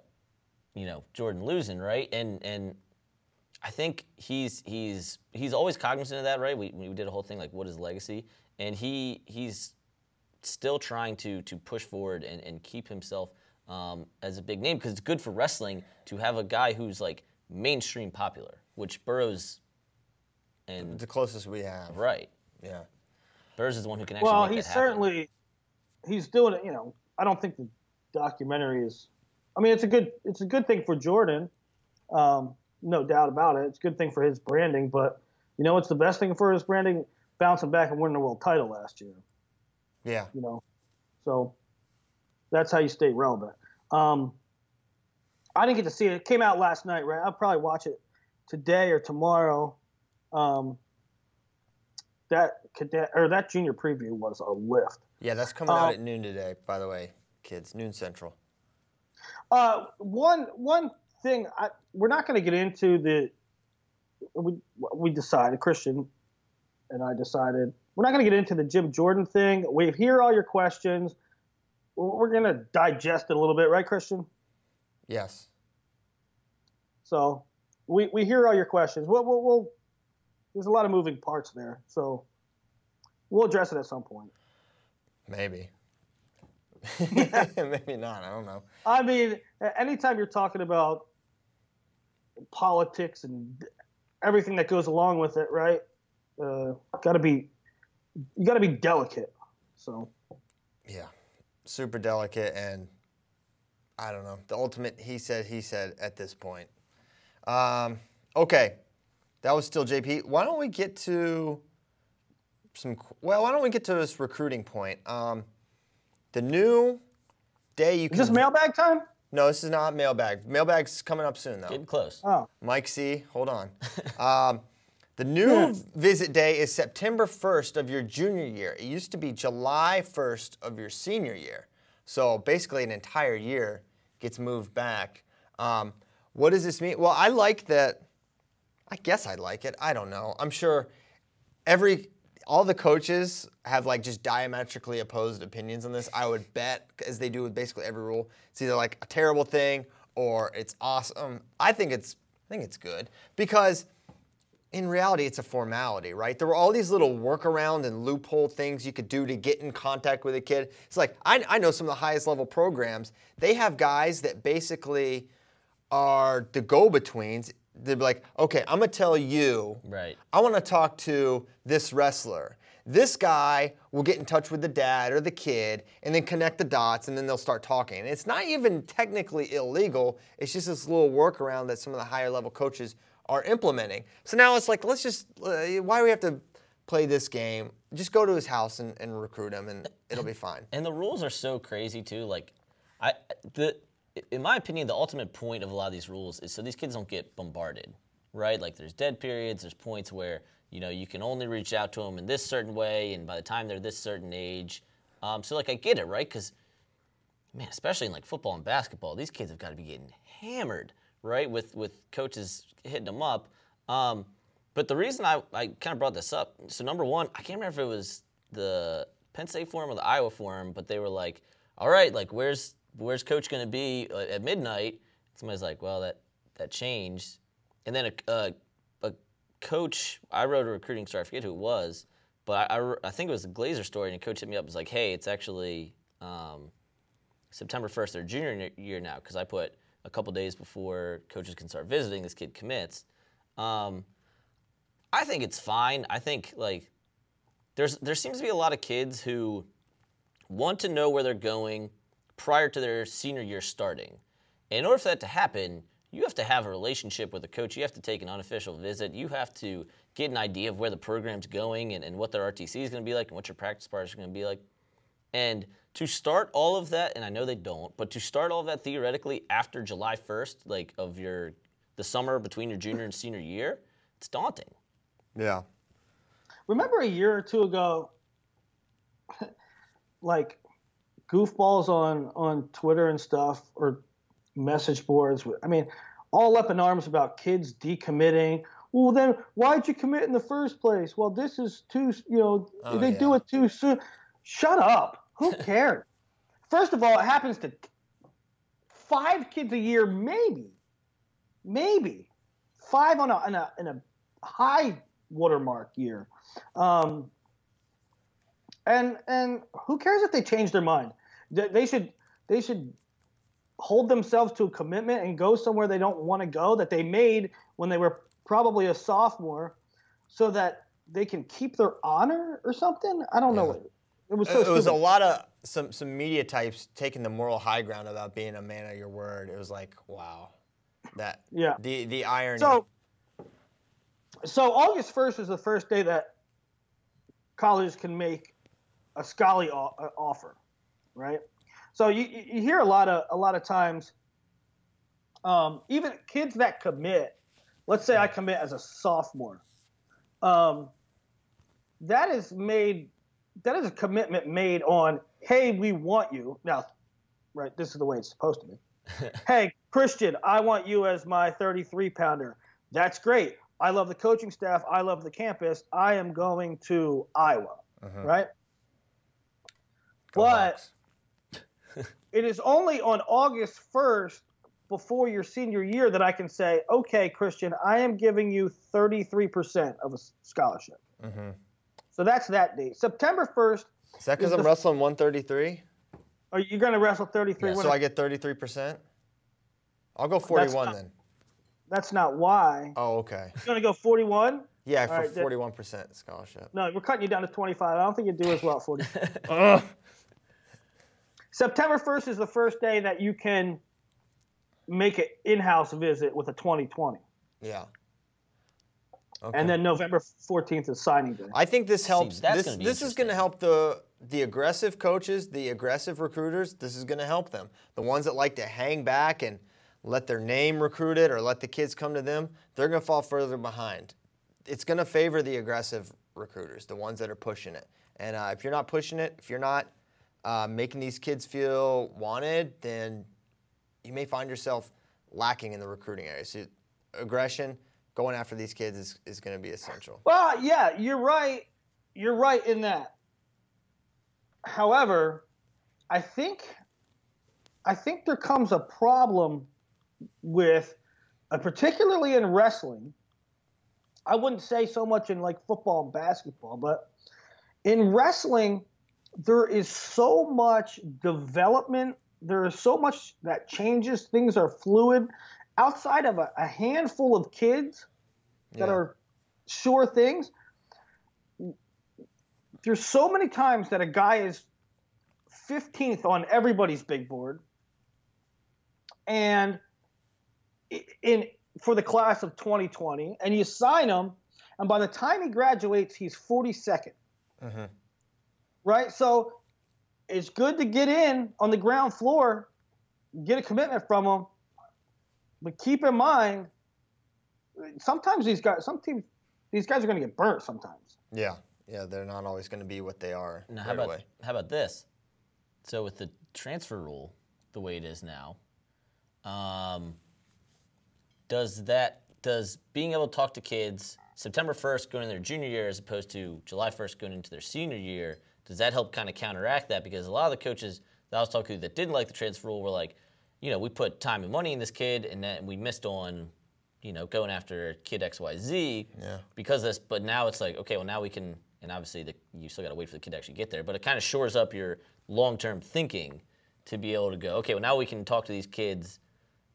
you know, Jordan losing, right? And and I think he's he's he's always cognizant of that, right? We, we did a whole thing like what is legacy, and he he's still trying to to push forward and, and keep himself um, as a big name because it's good for wrestling to have a guy who's like mainstream popular, which Burroughs and The closest we have. right Yeah. Burroughs is the one who can actually Well, make he's that certainly he's doing it. You know, I don't think the documentary is. I mean, it's a good it's a good thing for Jordan, um, no doubt about it. It's a good thing for his branding, but you know, what's the best thing for his branding? Bouncing back and winning the world title last year. Yeah. You know, so that's how you stay relevant. Um, I didn't get to see it. It came out last night, right? I'll probably watch it today or tomorrow. Um, that cadet or that junior preview was a lift. Yeah, that's coming out Uh, at noon today, by the way, kids. Noon Central. Uh, one one thing I, we're not going to get into the we we decided Christian and I decided we're not going to get into the Jim Jordan thing. We hear all your questions. We're, we're going to digest it a little bit, right, Christian? Yes. So we we hear all your questions. We'll, we'll, we'll there's a lot of moving parts there, so we'll address it at some point. Maybe. *laughs* *laughs* Maybe not. I don't know. I mean, anytime you're talking about politics and everything that goes along with it, right? Uh, got to be you got to be delicate. So Yeah. Super delicate and I don't know. The ultimate he said, he said at this point. Um, okay. That was still JP. Why don't we get to some well, why don't we get to this recruiting point? Um, the new day you is can this mailbag time? No, this is not mailbag. Mailbag's coming up soon though. Getting close. Oh, Mike C, hold on. *laughs* um, the new visit day is September 1st of your junior year. It used to be July 1st of your senior year. So basically, an entire year gets moved back. Um, what does this mean? Well, I like that. I guess I like it. I don't know. I'm sure every all the coaches have like just diametrically opposed opinions on this. I would bet, as they do with basically every rule, it's either like a terrible thing or it's awesome. I think it's I think it's good because in reality it's a formality, right? There were all these little workaround and loophole things you could do to get in contact with a kid. It's like I, I know some of the highest level programs. They have guys that basically are the go-betweens. They're like, okay, I'm gonna tell you Right. I want to talk to this wrestler. This guy will get in touch with the dad or the kid and then connect the dots and then they'll start talking. And it's not even technically illegal, it's just this little workaround that some of the higher level coaches are implementing. So now it's like, let's just, uh, why do we have to play this game? Just go to his house and, and recruit him and it'll be fine. And the rules are so crazy too. Like, I the in my opinion, the ultimate point of a lot of these rules is so these kids don't get bombarded, right? Like, there's dead periods. There's points where you know you can only reach out to them in this certain way, and by the time they're this certain age, um, so like I get it, right? Because man, especially in like football and basketball, these kids have got to be getting hammered, right? With with coaches hitting them up. Um, but the reason I, I kind of brought this up, so number one, I can't remember if it was the Penn State forum or the Iowa forum, but they were like, "All right, like where's where's coach going to be uh, at midnight?" Somebody's like, "Well, that that changed," and then a, a, a coach, I wrote a recruiting story, I forget who it was, But I, I, I think it was a Glazer story, and a coach hit me up. Was like, "Hey, it's actually um, September 1st, their junior year now." Because I put a couple days before coaches can start visiting, this kid commits. Um, I think it's fine. I think like there's there seems to be a lot of kids who want to know where they're going prior to their senior year starting. And in order for that to happen, you have to have a relationship with a coach. You have to take an unofficial visit. You have to get an idea of where the program's going and, and what their RTC is going to be like and what your practice bars are going to be like. And to start all of that, and I know they don't, but to start all of that theoretically after July 1st, like of your the summer between your junior and senior year, it's daunting. Yeah. Remember a year or two ago, *laughs* like goofballs on on Twitter and stuff or message boards. I mean, all up in arms about kids decommitting. Well, then why'd you commit in the first place? Well, this is too, you know, Oh, they yeah. do it too soon. Shut up. Who *laughs* cares? First of all, it happens to five kids a year, maybe, maybe five on a in a, in a high watermark year. Um, and and who cares if they change their mind? They, they should they should hold themselves to a commitment and go somewhere they don't want to go that they made when they were probably a sophomore, so that they can keep their honor or something. I don't know. It was so it was a lot of some some media types taking the moral high ground about being a man of your word. It was like, wow, that Yeah. the the irony. So, so August first is the first day that colleges can make a scholarly uh, offer, right? So you, you hear a lot of a lot of times, um, even kids that commit. Let's say I commit as a sophomore. Um, that is made. That is a commitment made on. Hey, we want you now. Right, this is the way it's supposed to be *laughs* hey, Christian, I want you as my 33 pounder. That's great. I love the coaching staff. I love the campus. I am going to Iowa, right? Go but Hawks. *laughs* it is only on August 1st, before your senior year, that I can say, okay, Christian, I am giving you 33% of a scholarship. Mm-hmm. So that's that date. September 1st, is that because I'm wrestling 133? are you going to wrestle 33? Yeah, So I get 33 percent. I'll go 41 not- then. that's not why. Oh, okay. You're going to go 41? Yeah, All for right, 41 percent scholarship. No, we're cutting you down to 25. I don't think you do as well at 40. *laughs* September 1st is the first day that you can make an in-house visit with a 2020. Yeah. Okay. And then November 14th is signing day. I think this helps. that's this gonna this is going to help the the aggressive coaches, the aggressive recruiters. This is going to help them. The ones that like to hang back and let their name recruit it or let the kids come to them, they're going to fall further behind. It's going to favor the aggressive recruiters, the ones that are pushing it. And uh, if you're not pushing it, if you're not uh, making these kids feel wanted, then you may find yourself lacking in the recruiting area. So aggression, going after these kids is, is going to be essential. Well, yeah, you're right. You're right in that. However, I think I think there comes a problem with, uh, particularly in wrestling. I wouldn't say so much in like football and basketball, but in wrestling, there is so much development. There is so much that changes. Things are fluid. Outside of a, a handful of kids that Yeah. are sure things. There's so many times that a guy is 15th on everybody's big board, and in for the class of 2020, and you sign him, and by the time he graduates, he's 42nd. Right, so it's good to get in on the ground floor, get a commitment from them, but keep in mind sometimes these guys, some teams, these guys are going to get burnt sometimes. Yeah, yeah, they're not always going to be what they are Now, how right about away. how about this? So with the transfer rule the way it is now, um, does that does being able to talk to kids September 1st going into their junior year as opposed to July 1st going into their senior year, does that help kind of counteract that? Because a lot of the coaches that I was talking to that didn't like the transfer rule were like, you know, we put time and money in this kid and then we missed on, you know, going after kid XYZ Yeah. because of this, but now it's like, okay, well now we can and obviously the, you still got to wait for the kid to actually get there. But it kind of shores up your long-term thinking to be able to go, okay, well now we can talk to these kids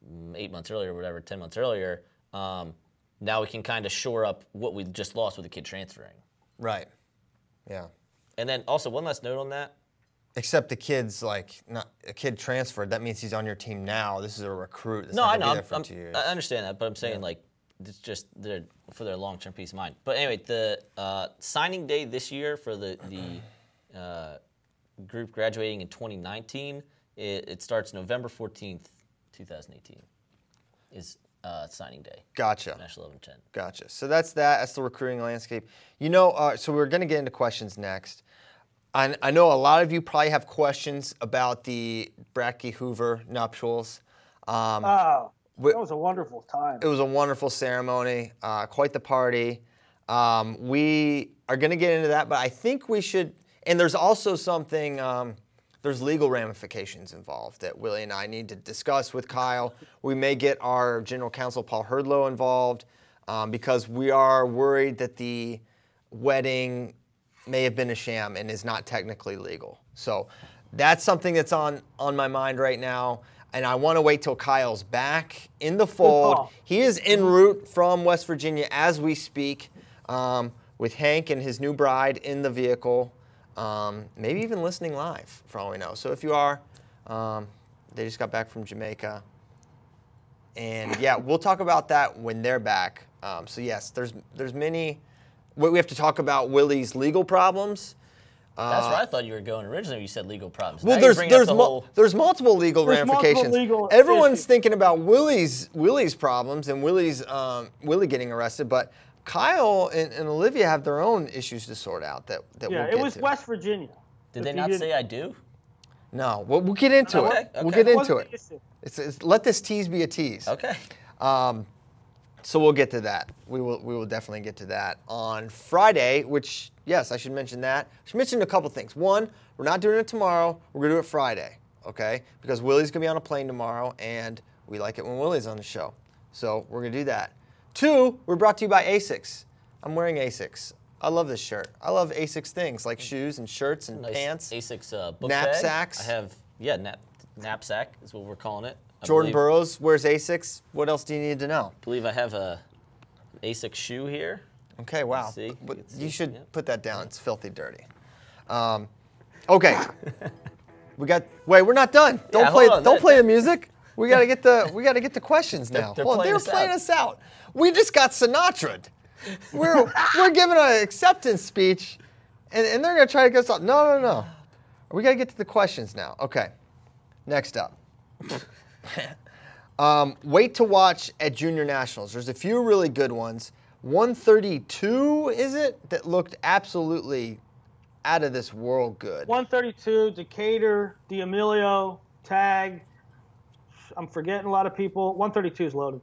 mm, eight months earlier, or whatever, ten months earlier. Um, now we can kind of shore up what we just lost with the kid transferring. Right. Yeah. And then also one last note on that. Except the kid's like not a kid transferred. That means he's on your team now. This is a recruit. That's No, I know. I'm- for I'm- two years. I understand that, but I'm saying like it's just their, for their long-term peace of mind. But anyway, the uh, signing day this year for the the uh, group graduating in 2019, it, it starts November 14th, 2018, is uh, signing day. Gotcha. National 1110. Gotcha. So that's that. That's the recruiting landscape. You know, uh, so we're going to get into questions next. I, I know a lot of you probably have questions about the Bracky Hoover nuptials. Um, Oh, that was a wonderful time. it was a wonderful ceremony, uh, quite the party. Um, we are going to get into that, but I think we should. And there's also something. Um, there's legal ramifications involved that Willie and I need to discuss with Kyle. We may get our general counsel Paul Herdlow involved um, because we are worried that the wedding may have been a sham and is not technically legal. So that's something that's on on my mind right now. And I want to wait till Kyle's back in the fold. He is en route from West Virginia as we speak, um, with Hank and his new bride in the vehicle, um, maybe even listening live, for all we know. So if you are, um, they just got back from Jamaica. And yeah, we'll talk about that when they're back. Um, so yes, there's there's many. We we have to talk about Willie's legal problems. That's where I thought you were going originally. You said legal problems. Uh, Well, Now there's there's the mul- whole- there's multiple legal There's multiple ramifications. legal Everyone's issues. thinking about Willie's Willie's problems and Willie's um, Willie getting arrested, but Kyle and, and Olivia have their own issues to sort out. That that yeah, we'll it get was to. West Virginia. Did they not didn't- say I do? No, we'll, we'll get into Okay, it. We'll get into it. It's, it's, let this tease be a tease. Okay. Um, so we'll get to that. We will we will definitely get to that on Friday. Which yes, I should mention that. I should mention a couple things. One, we're not doing it tomorrow. We're gonna do it Friday. Okay? Because Willie's gonna be on a plane tomorrow, and we like it when Willie's on the show. So we're gonna do that. Two, we're brought to you by Asics. I'm wearing Asics. I love this shirt. I love Asics things like shoes and shirts and Nice pants. Asics uh, book Knapsacks. Bag. I have yeah, nap, knapsack is what we're calling it. I Jordan believe, Burroughs wears Asics. What else do you need to know? believe I have a an Asics shoe here. Okay, wow. see, you But you see, should yep. put that down. It's filthy dirty. Um, okay. *laughs* we got. Wait, we're not done. Don't Yeah, play. on, Don't that- play the music. We gotta get the. We gotta get the questions now. they're Hold on, playing they're us playing out. us out. We just got Sinatra. We're we're giving an acceptance speech, and, and they're gonna try to get us off. No, no, no. We gotta get to the questions now. Okay. Next up. *laughs* Um, wait to watch at Junior Nationals. There's a few really good ones. 132, is it? That looked absolutely out of this world good. 132, Decatur, D'Amelio, Tag. I'm forgetting a lot of people. 132 is loaded.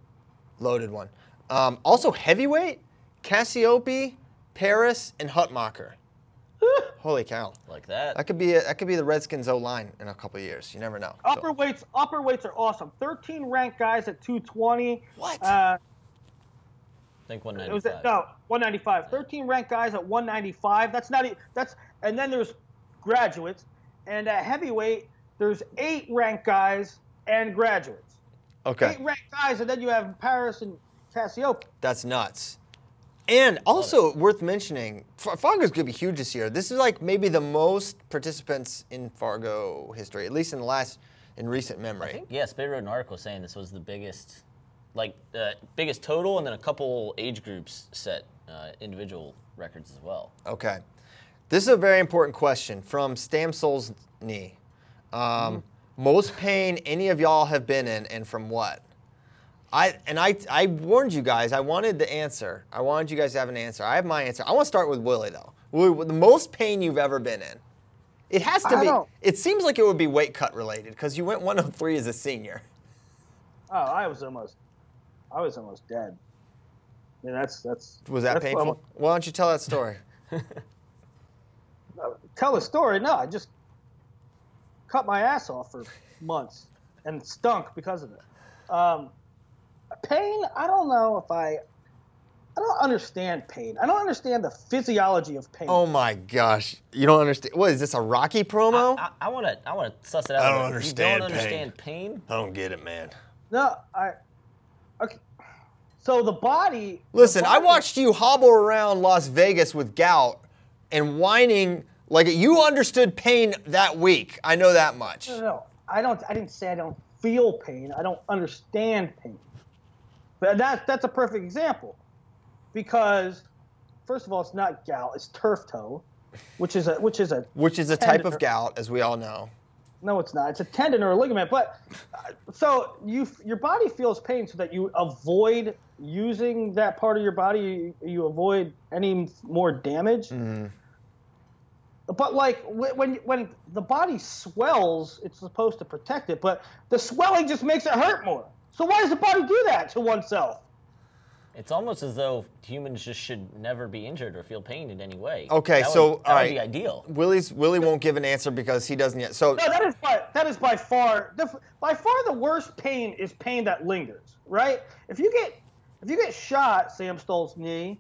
Loaded one. Um, also, heavyweight Cassioppi, Parris, and Hutmacher. *laughs* Holy cow. Like that. That could be a, that could be the Redskins O line in a couple of years. You never know. So- Upper weights, upper weights are awesome. 13 ranked guys at 220. What? Uh, I think it was 195. at, no 195. 13 ranked guys at 195. That's not e- that's and then there's graduates, and at heavyweight there's eight ranked guys and graduates. okay. Eight ranked guys, and then you have Parris and Cassioppi. That's nuts. And also worth mentioning, Far- Fargo's going to be huge this year. This is like maybe the most participants in Fargo history, at least in the last, in recent memory. I think, yeah, Spade wrote an article saying this was the biggest, like uh, biggest total, and then a couple age groups set uh, individual records as well. Okay. This is a very important question from Stamsol's knee. Um, Most pain any of y'all have been in, and from what? I and I I warned you guys. I wanted the answer. I wanted you guys to have an answer. I have my answer. I want to start with Willie though. Willie, the most pain you've ever been in. It has to I be. don't- It seems like it would be weight cut related because you went 103 as a senior. Oh, I was almost, I was almost dead. Yeah, that's that's. Was that that's painful? Why don't you tell that story? *laughs* Uh, tell a story. No, I just cut my ass off for months and stunk because of it. Um, pain, I don't know if I. I don't understand pain. I don't understand the physiology of pain. Oh my gosh, you don't understand. What is this a Rocky promo? I, I want to I want to suss it out. I don't bit. understand You don't pain. understand pain. I don't get it, man. No, I. Okay. So the body. the Listen, I watched you hobble around Las Vegas with gout and whining like you understood pain that week. I know that much. No, no, no. I don't. I didn't say I don't feel pain. I don't understand pain. But that that's a perfect example, because first of all, it's not gout. It's turf toe, which is a which is a Which is a type of gout, as we all know. No, it's not. It's a tendon or a ligament. But uh, so you your body feels pain so that you avoid using that part of your body. You, you avoid any more damage. But like when when the body swells, it's supposed to protect it, but the swelling just makes it hurt more. So why does the body do that to oneself? It's almost as though humans just should never be injured or feel pain in any way. Okay, That would- so that all would right. be ideal. Willie's Willie won't give an answer because he doesn't yet. So No, that is by that is by far the, by far the worst pain is pain that lingers, right? If you get if you get shot, Sam Stoll's knee,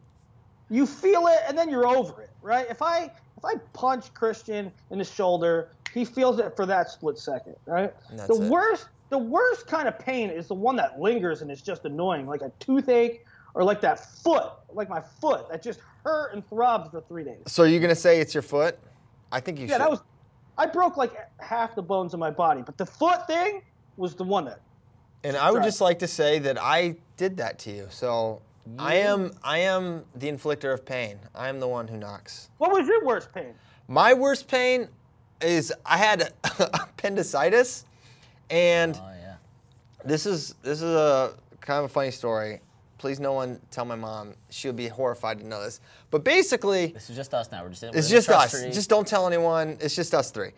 you feel it and then you're over it, right? If I if I punch Christian in the shoulder, he feels it for that split second, right? The it. worst the worst kind of pain is the one that lingers and is just annoying, like a toothache or like that foot, like my foot that just hurt and throbs for three days. so you're gonna say it's your foot? I think you Yeah, should. that was. I broke like half the bones in my body, but the foot thing was the one that. And I would just like to say that I did that to you. So I am I am the inflictor of pain. I am the one who knocks. What was your worst pain? My worst pain is I had *laughs* appendicitis, and Oh yeah. this is this is a kind of a funny story. Please, no one tell my mom. She would be horrified to know this. But basically, This is just us now. We're just in, we're it's just us. tree. Just don't tell anyone. It's just us three.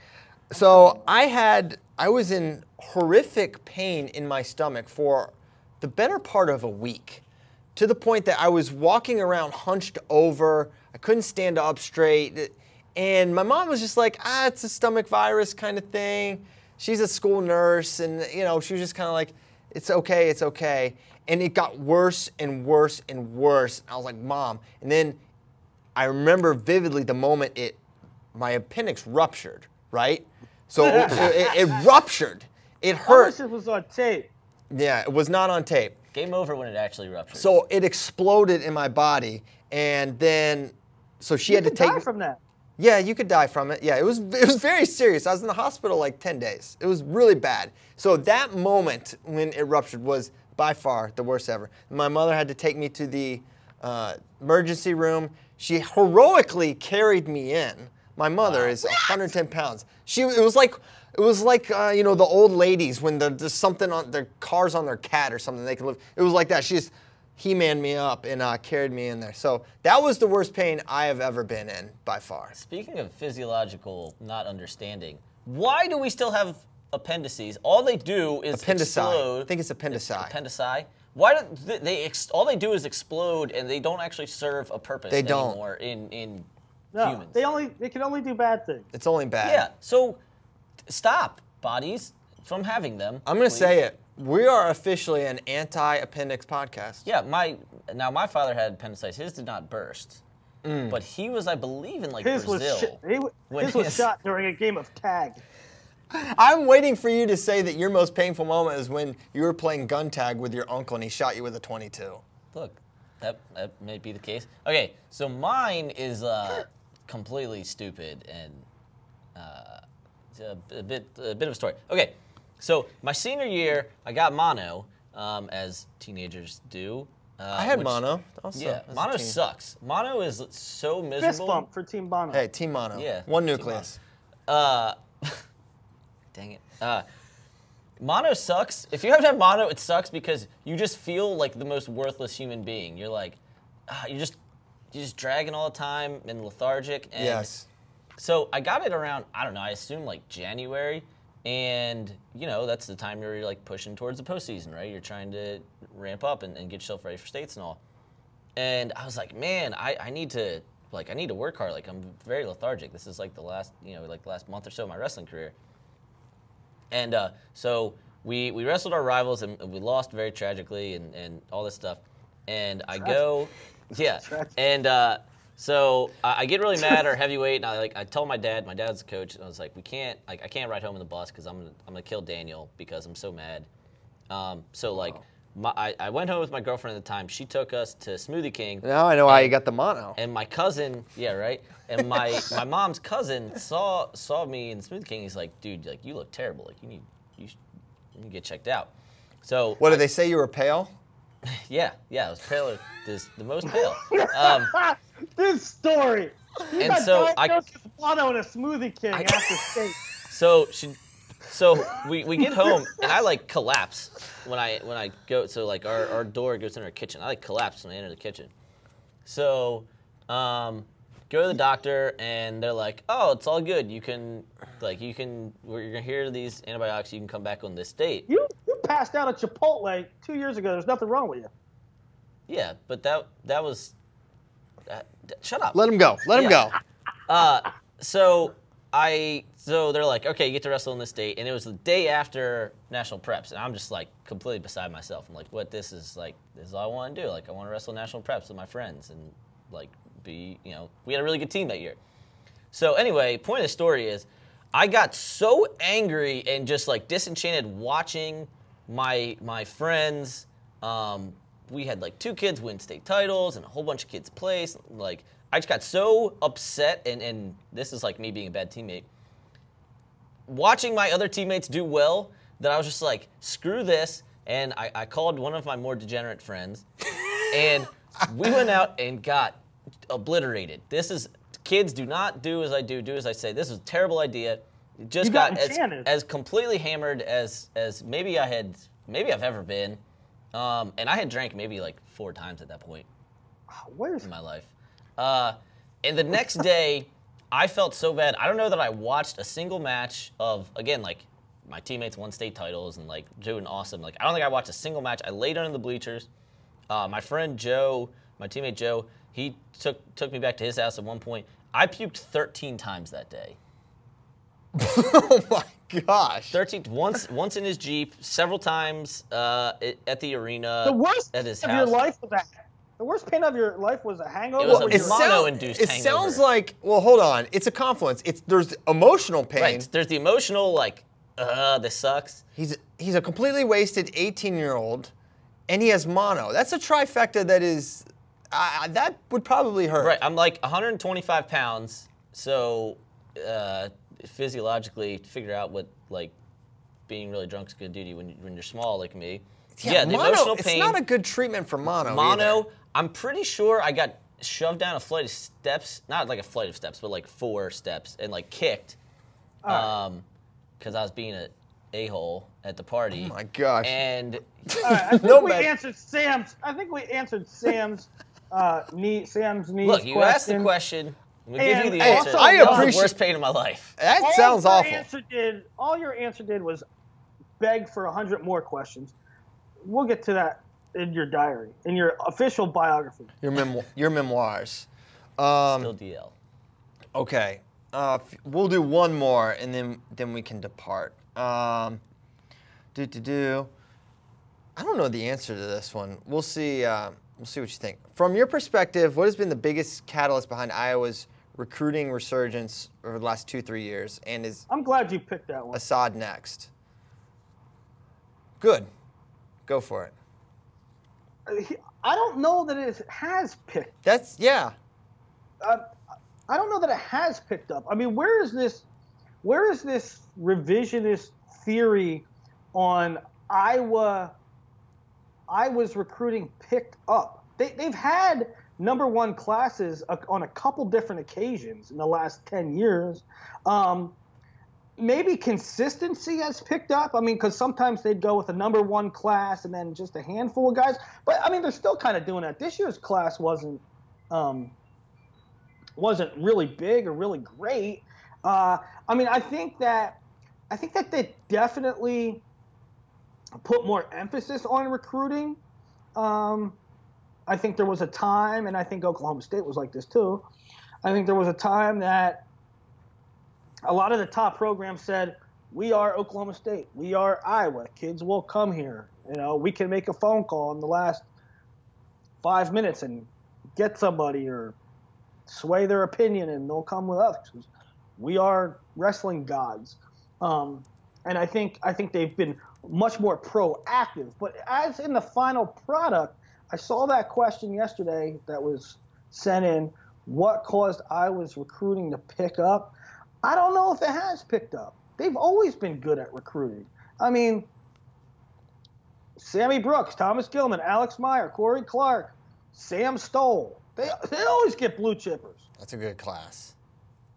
So I had, I was in horrific pain in my stomach for the better part of a week, to the point that I was walking around hunched over. I couldn't stand up straight, and my mom was just like, "Ah, it's a stomach virus kind of thing." She's a school nurse, and you know, she was just kind of like, "It's okay, it's okay." And it got worse and worse and worse. I was like, "Mom," and then I remember vividly the moment it, my appendix ruptured, right? So *laughs* it, it, it ruptured. It I hurt. wish it was on tape. Yeah, it was not on tape. Game over when it actually ruptures. So it exploded in my body, and then, so she You had to take. die from that. Yeah, you could die from it. Yeah, it was *laughs* it was very serious. I was in the hospital like 10 days. It was really bad. So that moment when it ruptured was by far the worst ever. My mother had to take me to the uh, emergency room. She heroically carried me in. My mother is 110 pounds. She it was like it was like uh, you know the old ladies when the, there's something on their cars on their cat or something they can live. It was like that. She just he manned me up and uh, carried me in there. So that was the worst pain I have ever been in by far. Speaking of physiological not understanding, why do we still have appendices? All they do is Appendicite. explode. I think it's appendicite. Appendicite. Why do they? they ex, all they do is explode, and they don't actually serve a purpose They don't. anymore in in No, humans. they only they can only do bad things. It's only bad. yeah. So t- stop bodies from having them. I'm going to please. say it. We are officially an anti-appendix podcast. Yeah, my now my father had appendicitis. His did not burst, Mm. but he was, I believe, in like His was Brazil. shi- he, w- When his was his- shot during a game of tag. I'm waiting for you to say that your most painful moment is when you were playing gun tag with your uncle and he shot you with a 22. Look, that that may be the case. Okay, so mine is uh, completely stupid and uh, it's a, a bit a bit of a story. Okay, so my senior year, I got mono, um, as teenagers do. Uh, I had which- mono. Also, Yeah, as a mono teen. sucks. Mono is so Fist miserable. bump for Team Bono. Hey, team mono. Yeah, One team nucleus. Uh, *laughs* dang it. Uh, mono sucks. If you haven't had mono, it sucks because you just feel like the most worthless human being. You're like, ah, you're just, you're just dragging all the time and lethargic. And Yes. So I got it around, I don't know, I assume like January. And, you know, that's the time you're like pushing towards the postseason, right? You're trying to ramp up and, and get yourself ready for states and all. And I was like, man, I, I need to like I need to work hard. Like I'm very lethargic. This is like the last, you know, like the last month or so of my wrestling career. And uh, so we we wrestled our rivals and we lost very tragically and, and all this stuff. And I go Yeah, and uh, so I, I get really mad or heavyweight, and I like I told my dad, my dad's a coach, and I was like, we can't, like I can't ride home in the bus because I'm gonna I'm gonna kill Daniel because I'm so mad. Um, so like. My, I, I went home with my girlfriend at the time. She took us to Smoothie King. Now I know why you got the mono. And my cousin, yeah, right. And my *laughs* my mom's cousin saw saw me in Smoothie King. He's like, dude, like you look terrible. Like you need you, you need to get checked out. So What did they say? You were pale. *laughs* yeah, yeah, I was paler, this, the most pale. Um, *laughs* this story. You And so I- and a smoothie king after *laughs* state. so she, so we, we get home and I like collapse when I when I go. So like our, our door goes in our kitchen. I like collapse when I enter the kitchen. So um, go to the doctor and they're like, oh, it's all good. You can like you can we're gonna hear these antibiotics. You can come back on this date. You passed out at Chipotle two years ago. There's nothing wrong with you. Yeah, but that that was. Uh, d- shut up. Let him go. Let him Yeah. go. Uh, so I so they're like, okay, you get to wrestle on this date, and it was the day after national preps, and I'm just like completely beside myself. I'm like, what? This is like, this is all I want to do. Like, I want to wrestle national preps with my friends, and like be, you know, we had a really good team that year. So anyway, point of the story is, I got so angry and just like disenchanted watching my my friends. Um, we had like two kids win state titles and a whole bunch of kids place. Like I just got so upset, and and this is like me being a bad teammate. Watching my other teammates do well, that I was just like, screw this. And I, I called one of my more degenerate friends, *laughs* and we went out and got obliterated. This is kids do not do as I do, do as I say. This is a terrible idea. Just You got as, as completely hammered as as maybe I had maybe I've ever been. Um, and I had drank maybe like four times at that point Where's in my life. Uh, and the next *laughs* day, I felt so bad. I don't know that I watched a single match of again like my teammates won state titles and like doing awesome. Like I don't think I watched a single match. I laid under the bleachers. Uh, my friend Joe, my teammate Joe, he took took me back to his house at one point. I puked 13 times that day. *laughs* oh my gosh. 13 once once in his jeep, several times uh, at the arena. the worst at his of house. your life was a the worst pain of your life was a hangover. It was a It, you were- mono- sound- Mono-induced it hangover. sounds like well, hold on. It's a confluence. It's there's emotional pain. Right. There's the emotional like, uh, this sucks. He's he's a completely wasted 18 year old, and he has mono. That's a trifecta that is uh, that would probably hurt. Right. I'm like 125 pounds, so uh, physiologically, figure out what like being really drunk is gonna do to you when, you- when you're small like me. Yeah, the mono, emotional pain. It's not a good treatment for mono. mono. either. I'm pretty sure I got shoved down a flight of steps, not like a flight of steps, but like four steps, and like kicked, um, because I was being a a hole at the party. Oh my gosh. And All right, I *laughs* think No, we man. answered Sam's. I think we answered Sam's uh, knee. Sam's *laughs* knee. look, you asked the question. We give you And the Hey, answer. I That was appreciate- the worst pain in my life. that all sounds your awful. Answer did all your answer did was beg for hundred more questions. We'll get to that in your diary, in your official biography. Your memo- your memoirs. Um, Still DL. Okay. Uh, we'll do one more and then then we can depart. Um, do do do. I don't know the answer to this one. We'll see. Uh, we'll see what you think. From your perspective, what has been the biggest catalyst behind Iowa's recruiting resurgence over the last two three years, and is I'm glad you picked that one. Assad next? Good. Go for it. I don't know that it has picked. That's yeah. Uh, I don't know that it has picked up. I mean, where is this? Where is this revisionist theory on Iowa? Iowa's recruiting picked up. They, they've had number one classes on a couple different occasions in the last ten years. Um, maybe consistency has picked up. I mean, because sometimes they'd go with a number one class and then just a handful of guys. But I mean, they're still kind of doing that. This year's class wasn't um, wasn't really big or really great. Uh, I mean, I think that I think that they definitely put more emphasis on recruiting. Um, I think there was a time, and I think Oklahoma State was like this too. I think there was a time that a lot of the top programs said, "We are Oklahoma State. We are Iowa. Kids will come here. You know, we can make a phone call in the last five minutes and get somebody or sway their opinion, and they'll come with us. We are wrestling gods, um, and I think I think they've been much more proactive. But as in the final product, I saw that question yesterday that was sent in. What caused Iowa's recruiting to pick up? I don't know if it has picked up. They've always been good at recruiting. I mean, Sammy Brooks, Thomas Gilman, Alex Meyer, Corey Clark, Sam Stoll. They, they always get blue chippers. That's a good class.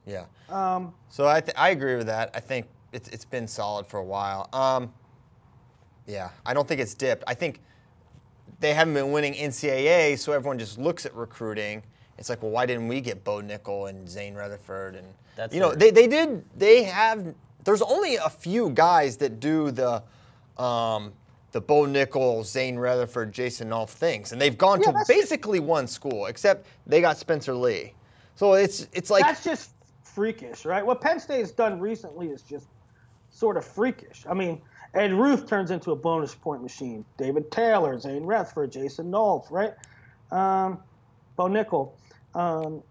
Yeah. Um, So I, th- I agree with that. I think it's, it's been solid for a while. Um, yeah, I don't think it's dipped. I think they haven't been winning NCAA, so everyone just looks at recruiting. It's like, well, why didn't we get Bo Nickal and Zain Retherford? And That's you know, they, they did. They have. There's only a few guys that do the um, the Bo Nickal, Zain Retherford, Jason Nolf things, and they've gone Yeah, to that's- basically one school, except they got Spencer Lee. So it's it's like that's just freakish, right? What Penn State's done recently is just sort of freakish. I mean, Ed Ruth turns into a bonus point machine. David Taylor, Zain Retherford, Jason Nolf, right? Um, Bo Nickal. Um,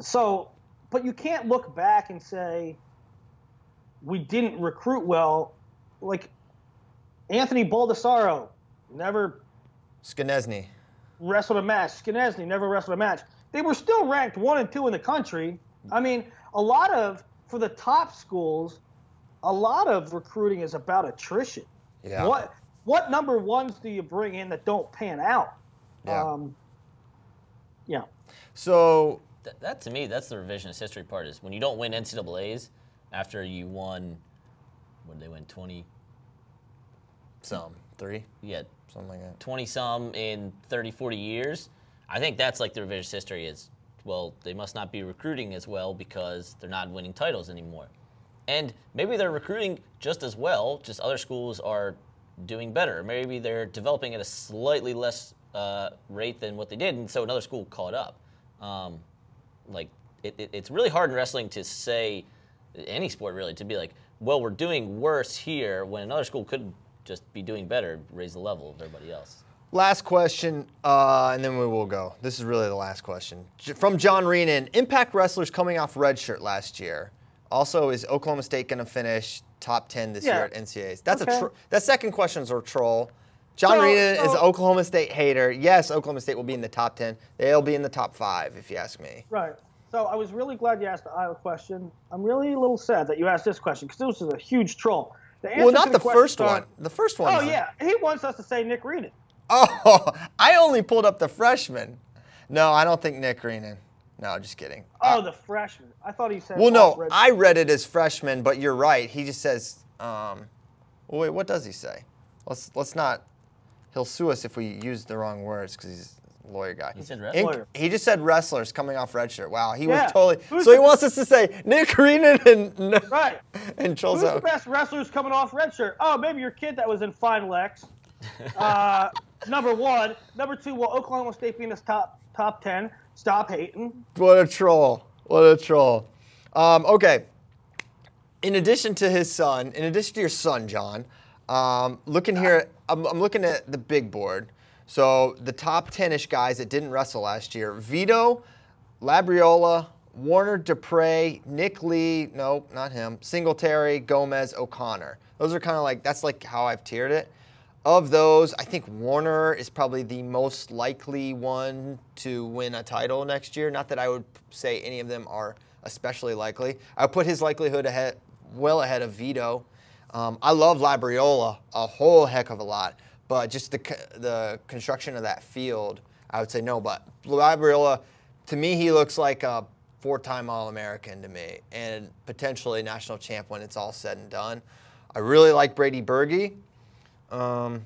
so, but you can't look back and say we didn't recruit well. Like Anthony Baldessaro never Skanesny. wrestled a match. Skinesny never wrestled a match. They were still ranked one and two in the country. I mean, a lot of for the top schools, a lot of recruiting is about attrition. Yeah. What what number ones do you bring in that don't pan out? Yeah. Um, yeah. So That, that to me, that's the revisionist history part. Is when you don't win NCAA's after you won. When they win 20, some three, yeah, something like that. 20 some in 30, 40 years. I think that's like the revisionist history is, well, they must not be recruiting as well because they're not winning titles anymore. And maybe they're recruiting just as well, just other schools are doing better. Maybe they're developing at a slightly less uh, rate than what they did, and so another school caught up. Um, like, it, it, it's really hard in wrestling to say, any sport really, to be like, well, we're doing worse here when another school could just be doing better, raise the level of everybody else. Last question, uh, and then we will go. This is really the last question. From John Reenan, Impact wrestlers coming off redshirt last year. Also, is Oklahoma State going to finish top 10 this Yeah. year at NCAAs? That's Okay. a tro- that second question is a troll. John Reenan is an Oklahoma State hater. Yes, Oklahoma State will be in the top 10. They'll be in the top five, if you ask me. Right. So I was really glad you asked the Iowa question. I'm really a little sad that you asked this question because this was a huge troll. The Well, not the question first are- one. The first one. Oh yeah, he wants us to say Nick Reenan. Oh, *laughs* I only pulled up the freshman. No, I don't think Nick Reenan. No, just kidding. Oh, the freshman. I thought he said. Well, no, off I read it as freshman, but you're right. He just says, um, well, wait, what does he say? Let's let's not. He'll sue us if we use the wrong words because he's a lawyer guy. He said Inc- wrestler. He just said wrestlers coming off red shirt. Wow, he Yeah. was totally. Who's so he the- wants us to say Nick Reenan and *laughs* Right. and Who's the best wrestlers coming off red shirt? Oh, maybe your kid that was in Final X. *laughs* Uh, number one. Number two. Well, Oklahoma State be in this top top ten? Stop hating. What a troll! What a troll! Um, okay. In addition to his son, in addition to your son, John, um, looking here, I'm, I'm looking at the big board. So the top 10-ish guys that didn't wrestle last year: Vito, Labriola, Warner DePrez, Nick Lee. Nope, not him. Singletary, Gomez, O'Connor. Those are kind of like that's like how I've tiered it. Of those, I think Warner is probably the most likely one to win a title next year. Not that I would say any of them are especially likely. I would put his likelihood ahead, well ahead of Vito. Um, I love Labriola a whole heck of a lot, but just the the construction of that field, I would say no. But Labriola, to me, he looks like a four-time All-American to me, and potentially national champ when it's all said and done. I really like Brady Berge. Um,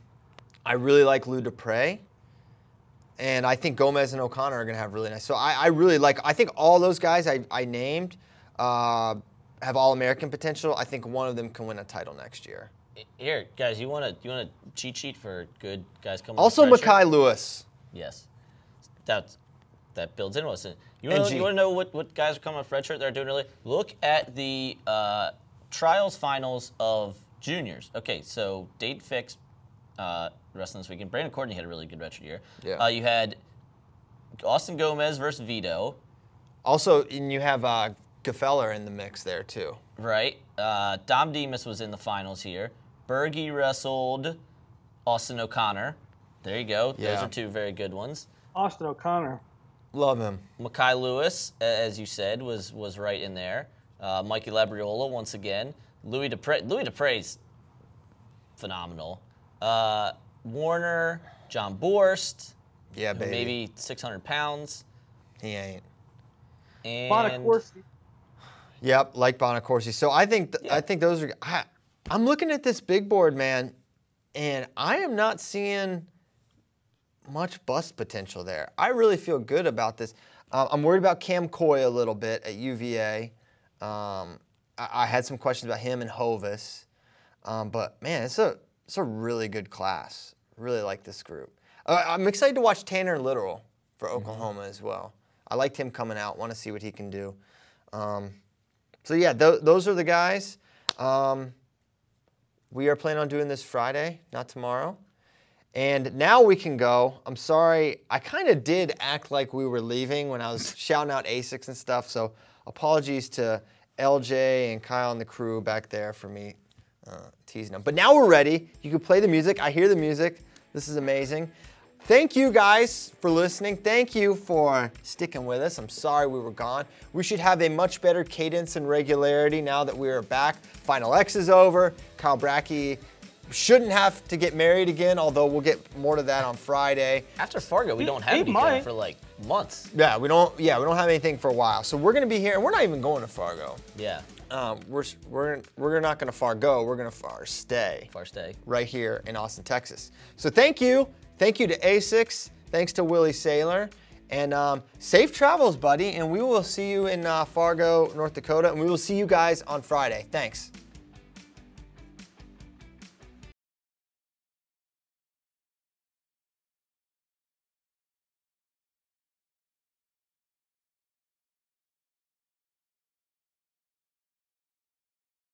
I really like Lou DePrez. And I think Gomez and O'Connor are going to have really nice. So I, I really like, I think all those guys I, I named uh, have all American potential. I think one of them can win a title next year. Here, guys, you want to you want a cheat sheet for good guys coming? Also? Mekhi Lewis. Yes, that that builds into us. You want G. you want to know what, what guys are coming off red shirt that are doing really? Look at the uh, trials finals of juniors. Okay, so date fixed uh, wrestling this weekend. Brandon Courtney had a really good red shirt year. Yeah. Uh, you had Austin Gomez versus Vito, Also, and you have uh, Gefeller in the mix there too. right? Uh, Dom Demas was in the finals here. Bergie wrestled Austin O'Connor. There you go. Those are two very good ones. Austin O'Connor. Love him. Mekhi Lewis, as you said, was was right in there. Uh, Mikey Labriola once again. Louis DePrez. Louis DePrez's phenomenal. Uh, Warner, John Borst, Yeah, baby. maybe 600 pounds. he ain't. And Bonaccorsi. Yep, like Bonaccorsi. So I think th- I think those are. I, I'm looking at this big board, man, and I am not seeing much bust potential there. I really feel good about this. Uh, I'm worried about Cam Coy a little bit at UVA. Um, I, I had some questions about him and Hovis, um, but man, it's a it's a really good class. Really like this group. Uh, I'm excited to watch Tanner Literal for Oklahoma as well. I liked him coming out. Want to see what he can do. Um, so yeah, th- those are the guys. Um, we are planning on doing this Friday, not tomorrow. And now we can go. I'm sorry, I kind of did act like we were leaving when I was *laughs* shouting out Asics and stuff. So apologies to LJ and Kyle and the crew back there for me uh, teasing them. But now we're ready. You can play the music. I hear the music. This is amazing. Thank you guys for listening. Thank you for sticking with us. I'm sorry we were gone. We should have a much better cadence and regularity now that we are back. Final X is over. Kyle Brackey shouldn't have to get married again, although we'll get more to that on Friday. after Fargo, we don't have he anything might. for like months. Yeah, we don't. Yeah, we don't have anything for a while. So we're gonna be here, and we're not even going to Fargo. Yeah, Um, we're we're we're not gonna Fargo. We're gonna far stay far stay. right here in Austin, Texas. So thank you, thank you to Asics. Thanks to Willie Saylor. And um, safe travels, buddy. And we will see you in uh, Fargo, North Dakota. And we will see you guys on Friday. Thanks.